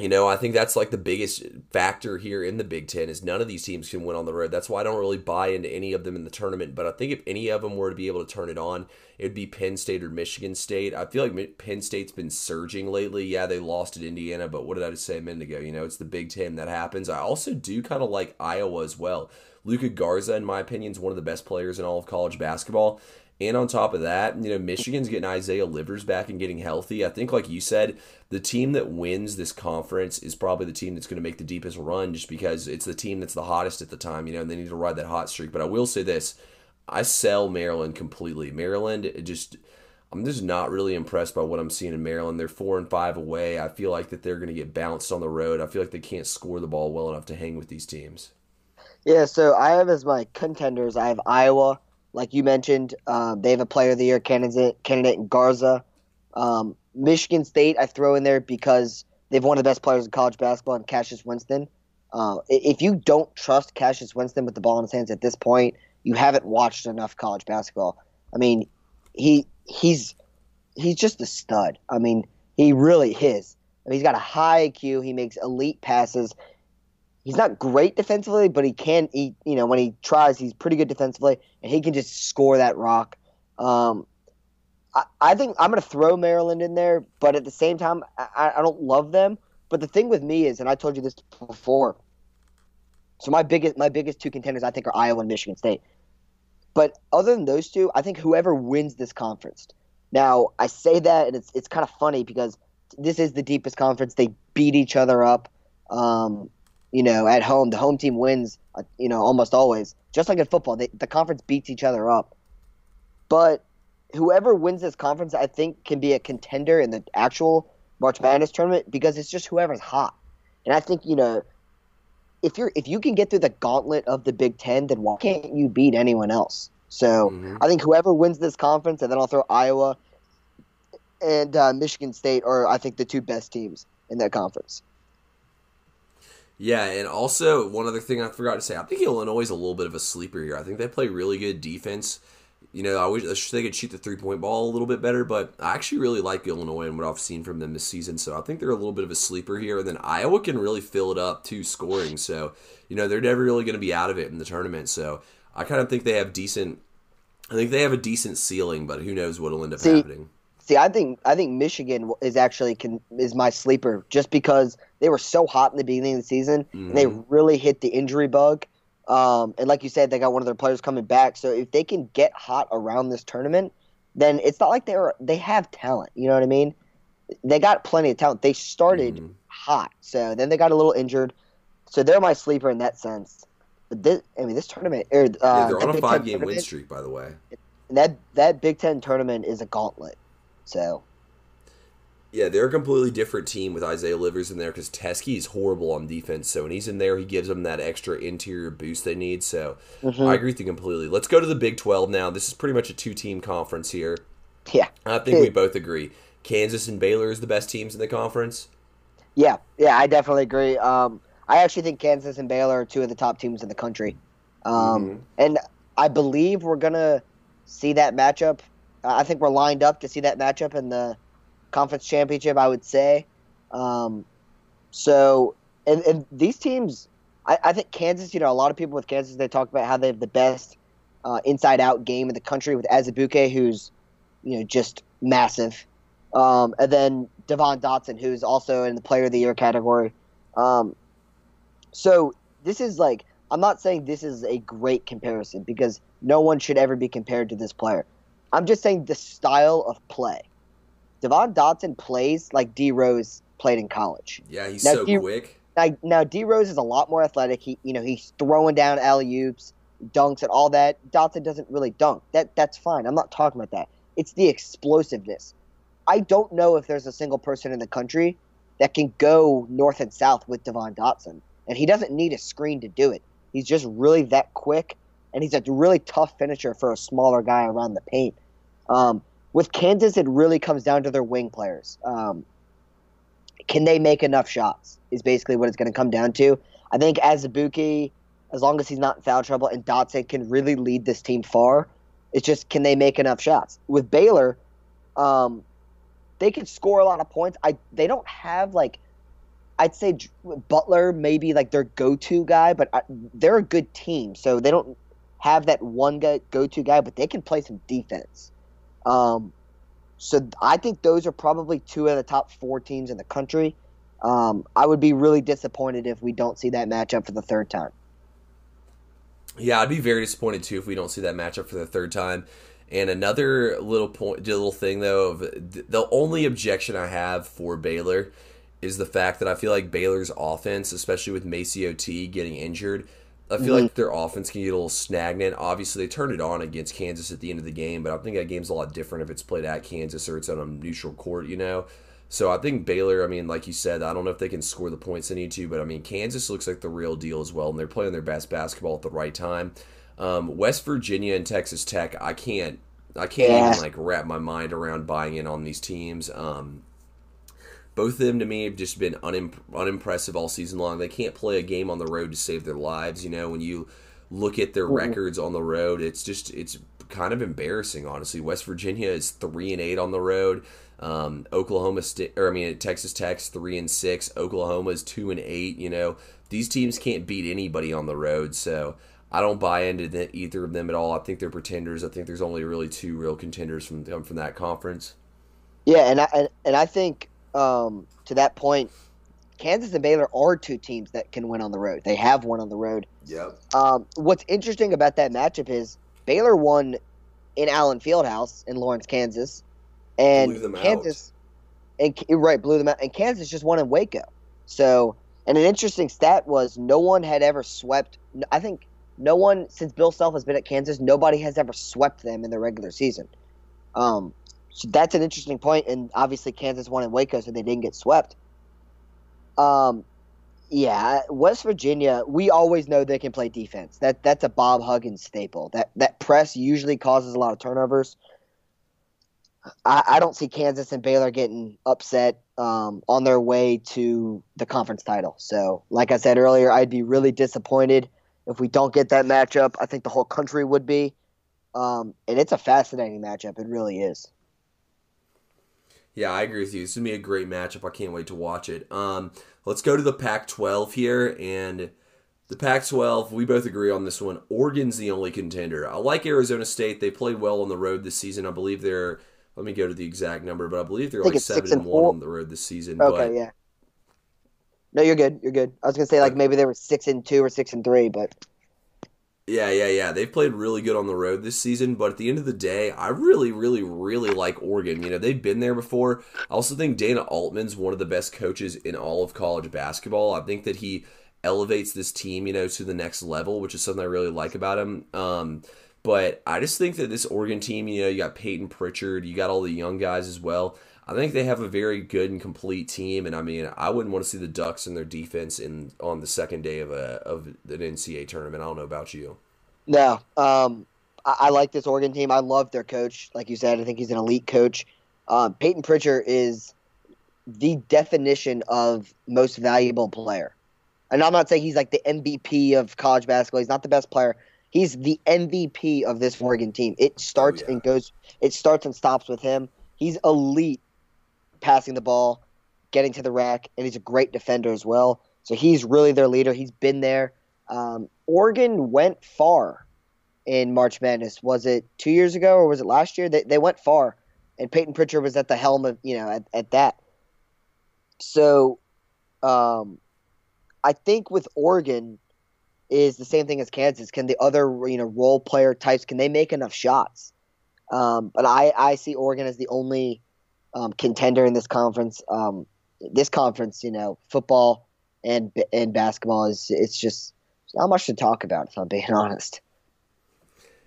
You know, I think that's like the biggest factor here in the Big Ten is none of these teams can win on the road. That's why I don't really buy into any of them in the tournament. But I think if any of them were to be able to turn it on, it'd be Penn State or Michigan State. I feel like Penn State's been surging lately. Yeah, they lost at Indiana, but what did I just say a minute ago? You know, it's the Big Ten that happens. I also do kind of like Iowa as well. Luka Garza, in my opinion, is one of the best players in all of college basketball. And on top of that, you know, Michigan's getting Isaiah Livers back and getting healthy. I think, like you said, the team that wins this conference is probably the team that's going to make the deepest run just because it's the team that's the hottest at the time, you know, and they need to ride that hot streak. But I will say this I sell Maryland completely. Maryland, just. I'm just not really impressed by what I'm seeing in Maryland. They're four and five away. I feel like that they're going to get bounced on the road. I feel like they can't score the ball well enough to hang with these teams. Yeah, so I have as my contenders. I have Iowa, like you mentioned. Um, they have a Player of the Year candidate, candidate in Garza. Um, Michigan State, I throw in there because they've one of the best players in college basketball, in Cassius Winston. Uh, if you don't trust Cassius Winston with the ball in his hands at this point, you haven't watched enough college basketball. I mean, he he's he's just a stud. I mean, he really is. I mean, he's got a high IQ. He makes elite passes. He's not great defensively, but he can. He you know when he tries, he's pretty good defensively, and he can just score that rock. Um, I, I think I'm going to throw Maryland in there, but at the same time, I, I don't love them. But the thing with me is, and I told you this before. So my biggest my biggest two contenders I think are Iowa and Michigan State. But other than those two, I think whoever wins this conference. Now I say that, and it's it's kind of funny because this is the deepest conference. They beat each other up. Um, you know, at home, the home team wins. Uh, you know, almost always. Just like in football, they, the conference beats each other up. But whoever wins this conference, I think, can be a contender in the actual March Madness tournament because it's just whoever's hot. And I think you know, if you're if you can get through the gauntlet of the Big Ten, then why can't you beat anyone else? So mm-hmm. I think whoever wins this conference, and then I'll throw Iowa and uh, Michigan State are I think the two best teams in that conference. Yeah, and also one other thing I forgot to say, I think Illinois is a little bit of a sleeper here. I think they play really good defense. You know, I wish they could shoot the three point ball a little bit better, but I actually really like Illinois and what I've seen from them this season. So I think they're a little bit of a sleeper here. And then Iowa can really fill it up too, scoring. So, you know, they're never really going to be out of it in the tournament. So I kind of think they have decent. I think they have a decent ceiling, but who knows what'll end up See, happening. See, I think I think Michigan is actually can, is my sleeper just because they were so hot in the beginning of the season mm-hmm. and they mm-hmm. really hit the injury bug. Um, and like you said, they got one of their players coming back. So if they can get hot around this tournament, then it's not like they're they have talent. You know what I mean? They got plenty of talent. They started mm-hmm. hot, so then they got a little injured. So they're my sleeper in that sense. But this, I mean, this tournament, or, uh, yeah, they're on a five-game win streak, by the way. That that Big Ten tournament is a gauntlet. So. Yeah, they're a completely different team with Isaiah Livers in there because Teske is horrible on defense. So when he's in there, he gives them that extra interior boost they need. So mm-hmm. I agree with you completely. Let's go to the Big 12 now. This is pretty much a two team conference here. Yeah. I think we both agree. Kansas and Baylor is the best teams in the conference. Yeah, yeah, I definitely agree. Um, I actually think Kansas and Baylor are two of the top teams in the country. Um, mm-hmm. And I believe we're going to see that matchup I think we're lined up to see that matchup in the conference championship. I would say. Um, so, and, and these teams, I, I, think Kansas. You know, a lot of people with Kansas they talk about how they have the best uh, inside-out game in the country with Azubuike, who's you know just massive, um, and then Devon Dotson, who's also in the Player of the Year category. Um, so this is like I'm not saying this is a great comparison because no one should ever be compared to this player. I'm just saying the style of play. Devon Dotson plays like D Rose played in college. Yeah, he's now, so D- quick. Now, now D Rose is a lot more athletic. He, you know, he's throwing down alley oops, dunks, and all that. Dotson doesn't really dunk. That that's fine. I'm not talking about that. It's the explosiveness. I don't know if there's a single person in the country that can go north and south with Devon Dotson, and he doesn't need a screen to do it. He's just really that quick, and he's a really tough finisher for a smaller guy around the paint. Um, with Kansas, it really comes down to their wing players. Um, can they make enough shots? Is basically what it's going to come down to. I think Azubuike, as long as he's not in foul trouble, and Dotson can really lead this team far. It's just can they make enough shots? With Baylor, um, they can score a lot of points. I they don't have like I'd say Butler maybe like their go-to guy, but I, they're a good team, so they don't have that one go-to guy, but they can play some defense. Um, so I think those are probably two of the top four teams in the country. Um, I would be really disappointed if we don't see that matchup for the third time. Yeah, I'd be very disappointed too if we don't see that matchup for the third time. And another little point, little thing though, the only objection I have for Baylor is the fact that I feel like Baylor's offense, especially with MaCio Teague getting injured, I feel mm-hmm. like their offense can get a little stagnant. Obviously, they turned it on against Kansas at the end of the game, but I think that game's a lot different if it's played at Kansas or it's on a neutral court, you know. So I think Baylor, I mean, like you said, I don't know if they can score the points they need to, but I mean, Kansas looks like the real deal as well, and they're playing their best basketball at the right time. Um, West Virginia and Texas Tech, I can't, I can't yeah. even like wrap my mind around buying in on these teams. Um, both of them to me have just been unimp- unimpressive all season long. They can't play a game on the road to save their lives. You know, when you look at their mm-hmm. records on the road, it's just it's kind of embarrassing, honestly. West Virginia is three and eight on the road. Um, Oklahoma State, or I mean Texas Tech's three and six. Oklahoma is two and eight. You know, these teams can't beat anybody on the road, so I don't buy into the, either of them at all. I think they're pretenders. I think there's only really two real contenders from from that conference. Yeah, and I and, and I think um, to that point, Kansas and Baylor are two teams that can win on the road. They have won on the road. Yep. Um, what's interesting about that matchup is Baylor won in Allen Fieldhouse in Lawrence, Kansas, and Kansas, out. and right blew them out, and Kansas just won in Waco. So, and an interesting stat was no one had ever swept. I think no one since Bill Self has been at Kansas, nobody has ever swept them in the regular season. Um, so that's an interesting point, and obviously Kansas won in Waco, so they didn't get swept. Um, yeah, West Virginia, we always know they can play defense. That that's a Bob Huggins staple. That that press usually causes a lot of turnovers. I, I don't see Kansas and Baylor getting upset um, on their way to the conference title. So, like I said earlier, I'd be really disappointed if we don't get that matchup. I think the whole country would be. Um, and it's a fascinating matchup. It really is. Yeah, I agree with you. This is gonna be a great matchup. I can't wait to watch it. Um, let's go to the Pac-12 here, and the Pac-12. We both agree on this one. Oregon's the only contender. I like Arizona State. They played well on the road this season. I believe they're. Let me go to the exact number, but I believe they're I like seven and, one on the road this season. Okay, but, yeah. No, you're good. You're good. I was gonna say like maybe they were six and two or six and three, but yeah, yeah, yeah. They've played really good on the road this season, but at the end of the day, I really, really, really like Oregon. You know, they've been there before. I also think Dana Altman's one of the best coaches in all of college basketball. I think that he elevates this team, you know, to the next level, which is something I really like about him. Um, but I just think that this Oregon team, you know, you got Payton Pritchard, you got all the young guys as well. I think they have a very good and complete team, and I mean, I wouldn't want to see the Ducks and their defense in on the second day of a of an NCAA tournament. I don't know about you. No, um, I, I, like this Oregon team. I love their coach. Like you said, I think he's an elite coach. Um, Payton Pritchard is the definition of most valuable player. And I'm not saying he's like the MVP of college basketball. He's not the best player. He's the MVP of this Oregon team. It starts oh, yeah. and goes. It starts and stops with him. He's elite passing the ball, getting to the rack, and he's a great defender as well. So he's really their leader. He's been there. Um, Oregon went far in March Madness. Was it two years ago or was it last year? They, they went far, and Payton Pritchard was at the helm of you know at, at that. So, um, I think with Oregon is the same thing as Kansas. Can the other you know role player types can they make enough shots? Um, but I I see Oregon as the only um, contender in this conference. Um, this conference, you know, football and and basketball is it's just not much to talk about. If I'm being honest.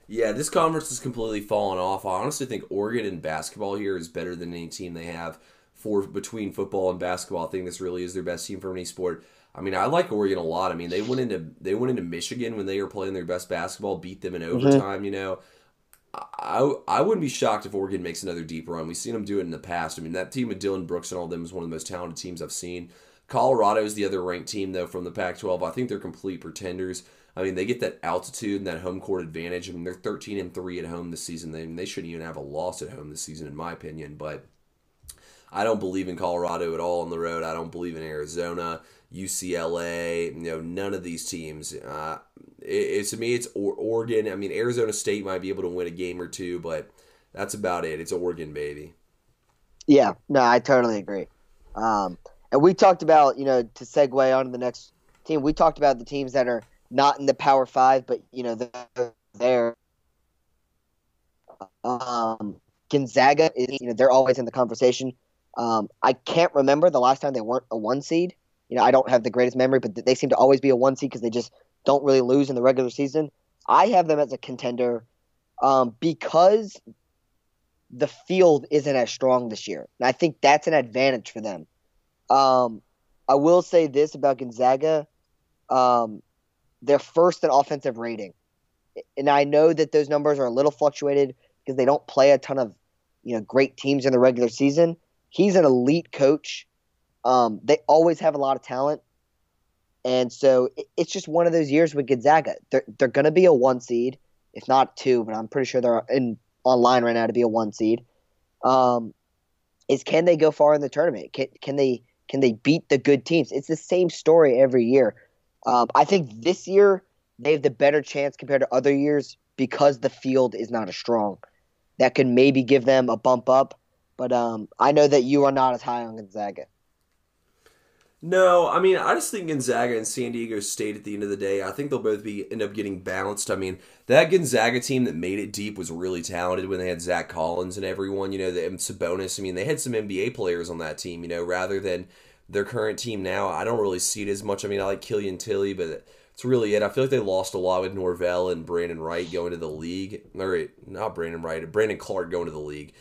Yeah, this conference has completely fallen off. I honestly think Oregon in basketball here is better than any team they have for between football and basketball. I think this really is their best team for any sport. I mean, I like Oregon a lot. I mean, they went into they went into Michigan when they were playing their best basketball, beat them in mm-hmm. overtime. Mm-hmm. You know, I, I wouldn't be shocked if Oregon makes another deep run. We've seen them do it in the past. I mean, that team with Dillon Brooks and all of them is one of the most talented teams I've seen. Colorado is the other ranked team, though, from the Pac 12. I think they're complete pretenders. I mean, they get that altitude and that home court advantage. I mean, they're 13 and 3 at home this season. They, they shouldn't even have a loss at home this season, in my opinion. But I don't believe in Colorado at all on the road. I don't believe in Arizona, UCLA, you know, none of these teams. Uh, it's to me, it's Oregon. I mean, Arizona State might be able to win a game or two, but that's about it. It's Oregon, baby. Yeah, no, I totally agree. Um, and we talked about, you know, to segue on to the next team, we talked about the teams that are not in the Power Five, but you know, they're there. Um, Gonzaga is, you know, they're always in the conversation. Um, I can't remember the last time they weren't a one seed. You know, I don't have the greatest memory, but they seem to always be a one seed because they just don't really lose in the regular season. I have them as a contender um, because the field isn't as strong this year, and I think that's an advantage for them. Um, I will say this about Gonzaga: um, they're first in offensive rating, and I know that those numbers are a little fluctuated because they don't play a ton of you know great teams in the regular season. He's an elite coach. Um, they always have a lot of talent, and so it, it's just one of those years with Gonzaga. They're they're going to be a one seed, if not two, but I'm pretty sure they're in online right now to be a one seed. Um, is can they go far in the tournament? Can can they can they beat the good teams? It's the same story every year. Um, I think this year they have the better chance compared to other years because the field is not as strong. That could maybe give them a bump up, but um, I know that you are not as high on Gonzaga. No, I mean, I just think Gonzaga and San Diego State at the end of the day, I think they'll both be end up getting balanced. I mean, that Gonzaga team that made it deep was really talented when they had Zach Collins and everyone, you know, the Sabonis. I mean, they had some NBA players on that team, you know, rather than their current team now. I don't really see it as much. I mean, I like Killian Tillie, but it's really it. I feel like they lost a lot with Norvell and Brandon Wright going to the league. Or not Brandon Wright, Brandon Clarke going to the league.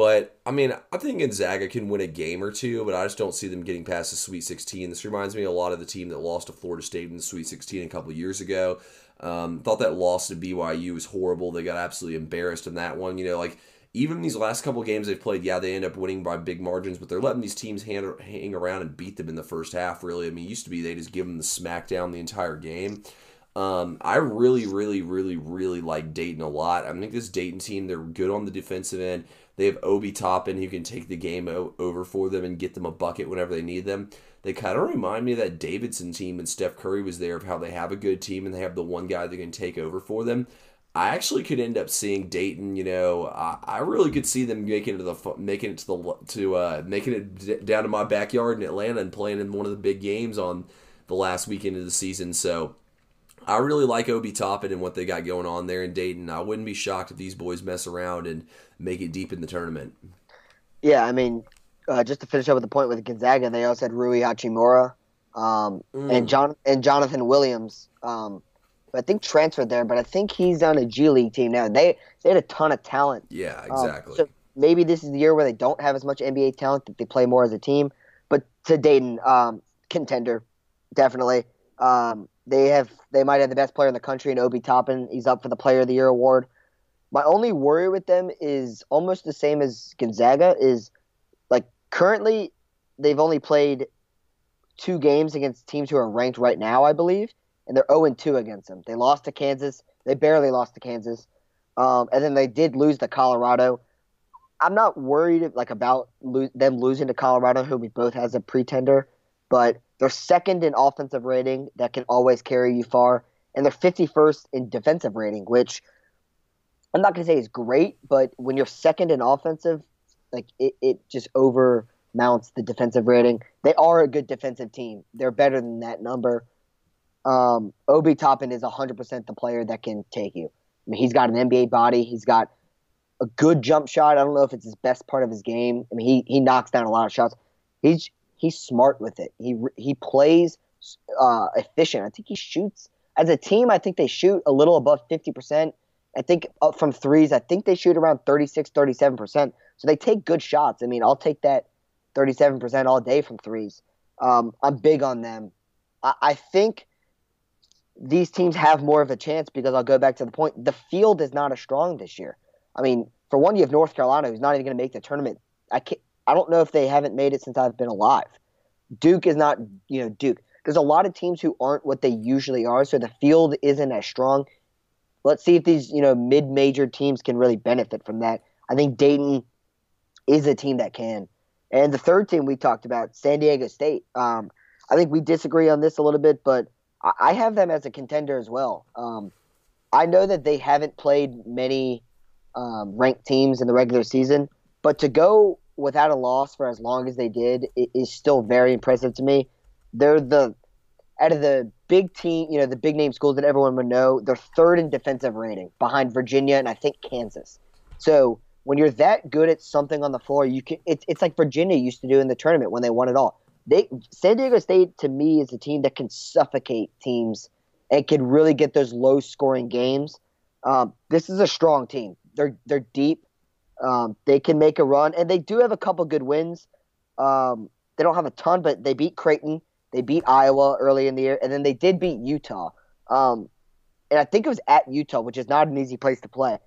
But I mean, I think Gonzaga can win a game or two, but I just don't see them getting past the Sweet 16. This reminds me a lot of the team that lost to Florida State in the Sweet 16 a couple years ago. Um, thought that loss to BYU was horrible. They got absolutely embarrassed in that one. You know, like even these last couple games they've played, yeah, they end up winning by big margins, but they're letting these teams hang, hang around and beat them in the first half. Really, I mean, used to be they just give them the smackdown the entire game. Um, I really, really, really, really like Dayton a lot. I think this Dayton team, they're good on the defensive end. They have Obi Toppin who can take the game over for them and get them a bucket whenever they need them. They kind of remind me of that Davidson team and Steph Curry was there of how they have a good team and they have the one guy that can take over for them. I actually could end up seeing Dayton. You know, I, I really could see them making it to the making it to the to uh, making it down to my backyard in Atlanta and playing in one of the big games on the last weekend of the season. So I really like Obi Toppin and what they got going on there in Dayton. I wouldn't be shocked if these boys mess around and make it deep in the tournament. Yeah, I mean, uh, just to finish up with the point with Gonzaga, they also had Rui Hachimura um, mm. and John and Jonathan Williams. Um, I think transferred there, but I think he's on a G League team now. They they had a ton of talent. Yeah, um, exactly. Um, so maybe this is the year where they don't have as much NBA talent that they play more as a team. But to Dayton, um, contender, definitely. Um, they have they might have the best player in the country in Obi Toppin. He's up for the Player of the Year award. My only worry with them is almost the same as Gonzaga. Is like currently they've only played two games against teams who are ranked right now, I believe, and they're 0 2 against them. They lost to Kansas. They barely lost to Kansas, um, and then they did lose to Colorado. I'm not worried like about lo- them losing to Colorado, who we both has a pretender, but they're second in offensive rating that can always carry you far, and they're 51st in defensive rating, which I'm not going to say is great, but when you're second in offensive, like it, it just overmounts the defensive rating. They are a good defensive team. They're better than that number. Um, Obi Toppin is 100% the player that can take you. I mean, he's got an NBA body. He's got a good jump shot. I don't know if it's his best part of his game. I mean, he he knocks down a lot of shots. He's he's smart with it. He he plays uh, efficient. I think he shoots as a team. I think they shoot a little above fifty percent. I think up from threes. I think they shoot around 36, 37 percent. So they take good shots. I mean, I'll take that thirty-seven percent all day from threes. Um, I'm big on them. I, I think these teams have more of a chance because I'll go back to the point. The field is not as strong this year. I mean, for one, you have North Carolina, who's not even going to make the tournament. I can't, I don't know if they haven't made it since I've been alive. Duke is not, you know, Duke. There's a lot of teams who aren't what they usually are, so the field isn't as strong. Let's see if these, you know, mid-major teams can really benefit from that. I think Dayton is a team that can. And the third team we talked about, San Diego State. Um, I think we disagree on this a little bit, but I have them as a contender as well. Um, I know that they haven't played many um, ranked teams in the regular season, but to go without a loss for as long as they did is still very impressive to me. They're the out of the big team, you know, the big name schools that everyone would know. They're third in defensive rating behind Virginia and I think Kansas. So when you're that good at something on the floor, you can. It's it's like Virginia used to do in the tournament when they won it all. They San Diego State to me is a team that can suffocate teams and can really get those low scoring games. Um, this is a strong team. They're they're deep. Um, they can make a run, and they do have a couple good wins. Um, they don't have a ton, but they beat Creighton, they beat Iowa early in the year, and then they did beat Utah. Um, and I think it was at Utah, which is not an easy place to play.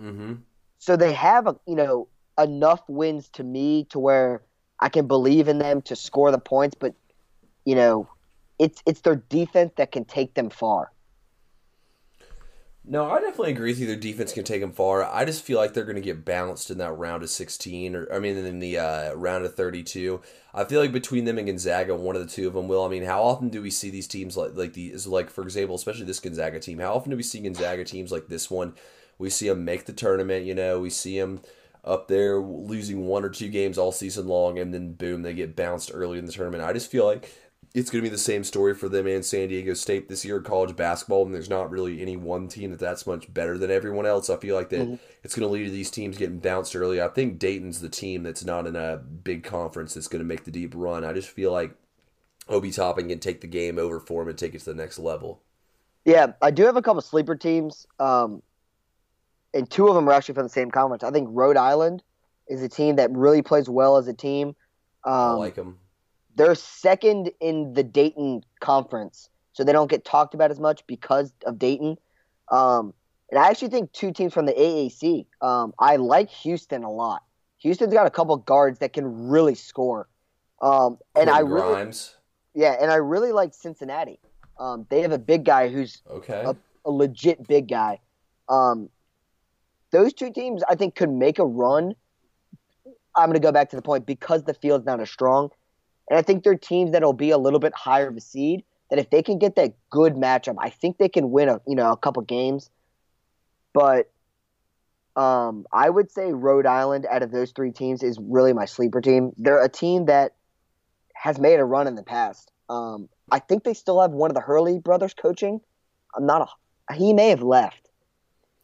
Mm-hmm. So they have, a, you know, enough wins to me to where I can believe in them to score the points, but you know, it's it's their defense that can take them far. No, I definitely agree with you. Their defense can take them far. I just feel like they're going to get bounced in that round of 16, or I mean, in the uh, round of 32. I feel like between them and Gonzaga, one of the two of them will. I mean, how often do we see these teams like like these? Like for example, especially this Gonzaga team. How often do we see Gonzaga teams like this one? We see them make the tournament. You know, we see them up there losing one or two games all season long, and then boom, they get bounced early in the tournament. I just feel like it's going to be the same story for them and San Diego State this year in college basketball, and there's not really any one team that that's much better than everyone else. I feel like that mm-hmm. it's going to lead to these teams getting bounced early. I think Dayton's the team that's not in a big conference that's going to make the deep run. I just feel like Obi Toppin can take the game over for him and take it to the next level. Yeah, I do have a couple sleeper teams, um, and two of them are actually from the same conference. I think Rhode Island is a team that really plays well as a team. Um, I like them they're second in the Dayton conference, so they don't get talked about as much because of Dayton. Um, and I actually think two teams from the AAC. Um, I like Houston a lot. Houston's got a couple guards that can really score. Um, and I really, Grimes. yeah, and I really like Cincinnati. Um, they have a big guy who's okay, a, a legit big guy. Um, those two teams, I think, could make a run. I'm going to go back to the point because the field's not as strong. And I think they're teams that'll be a little bit higher of a seed. That if they can get that good matchup, I think they can win a you know a couple games. But um, I would say Rhode Island out of those three teams is really my sleeper team. They're a team that has made a run in the past. Um, I think they still have one of the Hurley brothers coaching. I'm not a. He may have left.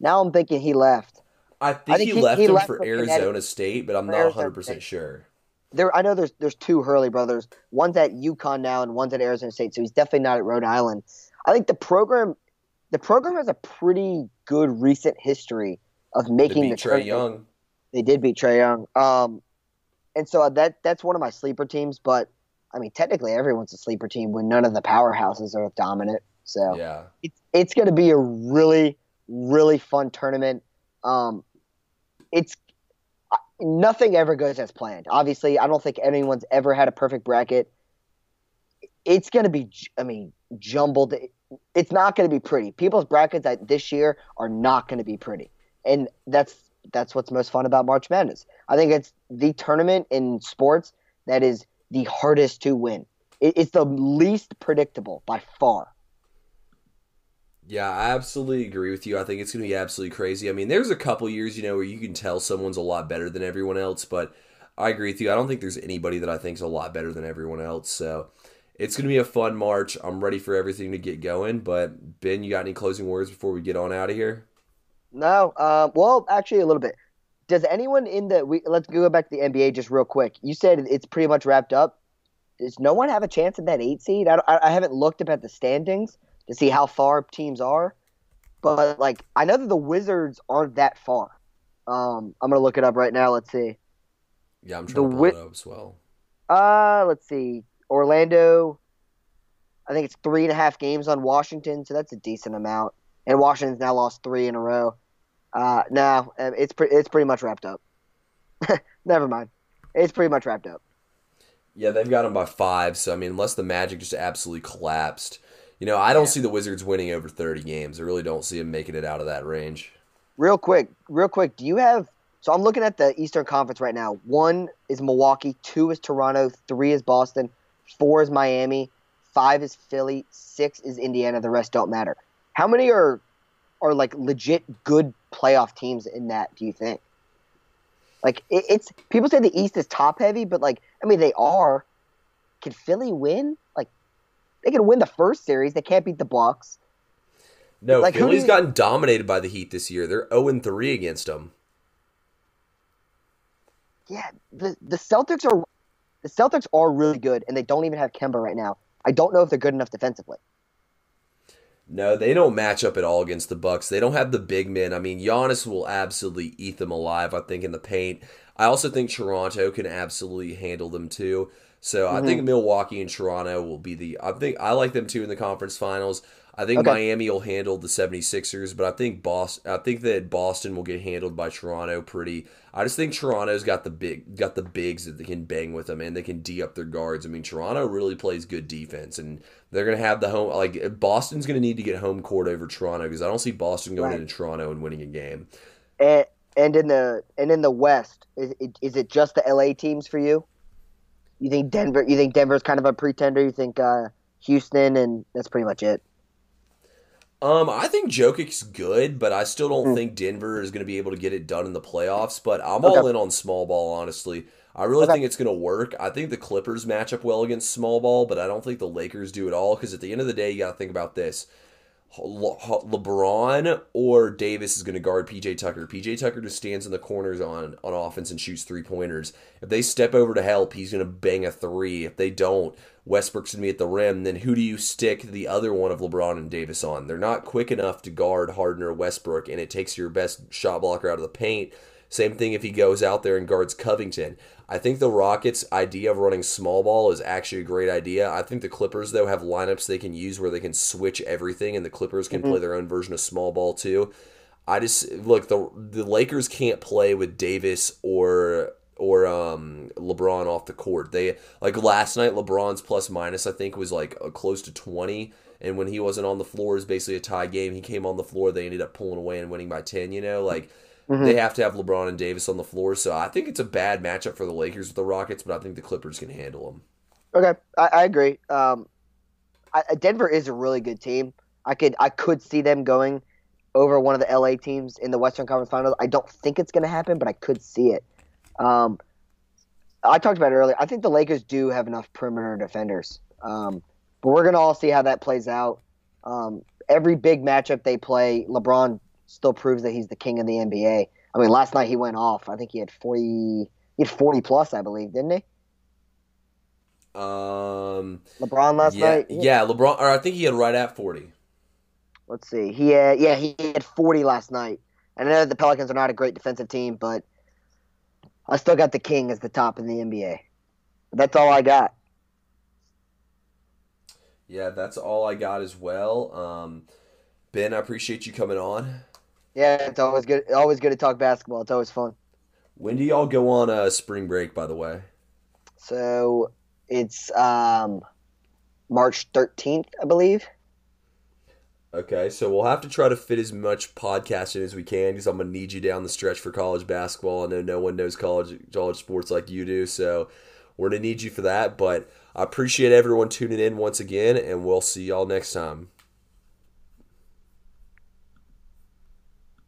Now I'm thinking he left. I think, I think he, he, left he him left for Arizona State, but I'm not 100 percent sure there I know there's there's two Hurley brothers. One's at UConn now and one's at Arizona State, so he's definitely not at Rhode Island. I think the program the program has a pretty good recent history of making the Trae Young. They did beat Trae Young. Um, and so that that's one of my sleeper teams. But I mean, technically, everyone's a sleeper team when none of the powerhouses are dominant. So yeah, it's it's going to be a really really fun tournament. Um, it's nothing ever goes as planned. Obviously, I don't think anyone's ever had a perfect bracket. It's going to be, I mean, jumbled. It's not going to be pretty. People's brackets this year are not going to be pretty, and that's that's what's most fun about March Madness. I think it's the tournament in sports that is the hardest to win. It's the least predictable by far. Yeah, I absolutely agree with you. I think it's going to be absolutely crazy. I mean, there's a couple years, you know, where you can tell someone's a lot better than everyone else, but I agree with you. I don't think there's anybody that I think is a lot better than everyone else. So it's going to be a fun March. I'm ready for everything to get going. But Ben, you got any closing words before we get on out of here? No. Uh, well, actually, a little bit. Does anyone in the we, let's go back to the NBA just real quick? You said it's pretty much wrapped up. Does no one have a chance at that eight seed? I, I haven't looked up at the standings to see how far teams are. But like I know that the Wizards aren't that far. Um, I'm gonna look it up right now. Let's see. Yeah, I'm trying the to pull wi- it up as well. Uh, let's see. Orlando. I think it's three and a half games on Washington, so that's a decent amount. And Washington's now lost three in a row. Uh, no, um, it's pre- it's pretty much wrapped up. Never mind. It's pretty much wrapped up. Yeah, they've got them by five. So I mean, unless the Magic just absolutely collapsed, you know, I don't yeah. see the Wizards winning over 30 games. I really don't see them making it out of that range. Real quick, real quick, do you have so I'm looking at the Eastern Conference right now. One is Milwaukee, two is Toronto, three is Boston, four is Miami, five is Philly, six is Indiana, the rest don't matter. How many are are like legit good playoff teams in that, do you think? Like it, it's people say the East is top heavy, but like I mean they are. Can Philly win? Like they can win the first series. They can't beat the Bucks. No, like, Philly's you... gotten dominated by the Heat this year. They're zero and three against them. Yeah, the the Celtics are the Celtics are really good, and they don't even have Kemba right now. I don't know if they're good enough defensively. No, they don't match up at all against the Bucks. They don't have the big men. I mean, Giannis will absolutely eat them alive. I think in the paint. I also think Toronto can absolutely handle them too. So mm-hmm. I think Milwaukee and Toronto will be the. I think I like them too in the conference finals. I think okay. Miami will handle the 76ers, but I think Boston I think that Boston will get handled by Toronto pretty. I just think Toronto's got the big got the bigs that they can bang with them and they can d up their guards. I mean, Toronto really plays good defense and they're going to have the home like Boston's going to need to get home court over Toronto because I don't see Boston going right. into Toronto and winning a game. And and in the and in the West, is is it just the LA teams for you? You think Denver? You think Denver's kind of a pretender? You think uh, Houston, and that's pretty much it. Um, I think Jokic's good, but I still don't mm. think Denver is going to be able to get it done in the playoffs. But I'm okay. all in on small ball, honestly. I really okay. think it's going to work. I think the Clippers match up well against small ball, but I don't think the Lakers do at all. Because at the end of the day, you got to think about this: LeBron or Davis is going to guard PJ Tucker. PJ Tucker just stands in the corners on on offense and shoots three pointers. If they step over to help, he's going to bang a three. If they don't, Westbrook's going to be at the rim. Then who do you stick the other one of LeBron and Davis on? They're not quick enough to guard Harden or Westbrook, and it takes your best shot blocker out of the paint. Same thing if he goes out there and guards Covington. I think the Rockets' idea of running small ball is actually a great idea. I think the Clippers, though, have lineups they can use where they can switch everything, and the Clippers can mm-hmm. play their own version of small ball too. I just look the the Lakers can't play with Davis or or um, LeBron off the court. They like last night LeBron's plus minus I think was like close to twenty, and when he wasn't on the floor, it was basically a tie game. He came on the floor, they ended up pulling away and winning by ten. You know, like Mm-hmm. They have to have LeBron and Davis on the floor, so I think it's a bad matchup for the Lakers with the Rockets, but I think the Clippers can handle them. Okay, I, I agree. Um, I, Denver is a really good team. I could I could see them going over one of the LA teams in the Western Conference Finals. I don't think it's going to happen, but I could see it. Um, I talked about it earlier. I think the Lakers do have enough perimeter defenders, um, but we're going to all see how that plays out. Um, every big matchup they play, LeBron still proves that he's the king of the NBA. I mean, last night he went off. I think he had forty. He had forty plus, I believe, didn't he? Um, LeBron last yeah, night. Yeah, LeBron. Or I think he had right at forty. Let's see. He had yeah he had forty last night. And I know the Pelicans are not a great defensive team, but I still got the King as the top in the NBA. That's all I got. Yeah, that's all I got as well. Um, ben, I appreciate you coming on. Yeah, it's always good. Always good to talk basketball. It's always fun. When do y'all go on a spring break? By the way. So it's um, March thirteenth, I believe. Okay, so we'll have to try to fit as much podcasting as we can because I'm gonna need you down the stretch for college basketball. I know no one knows college college sports like you do, so we're gonna need you for that. But I appreciate everyone tuning in once again, and we'll see y'all next time.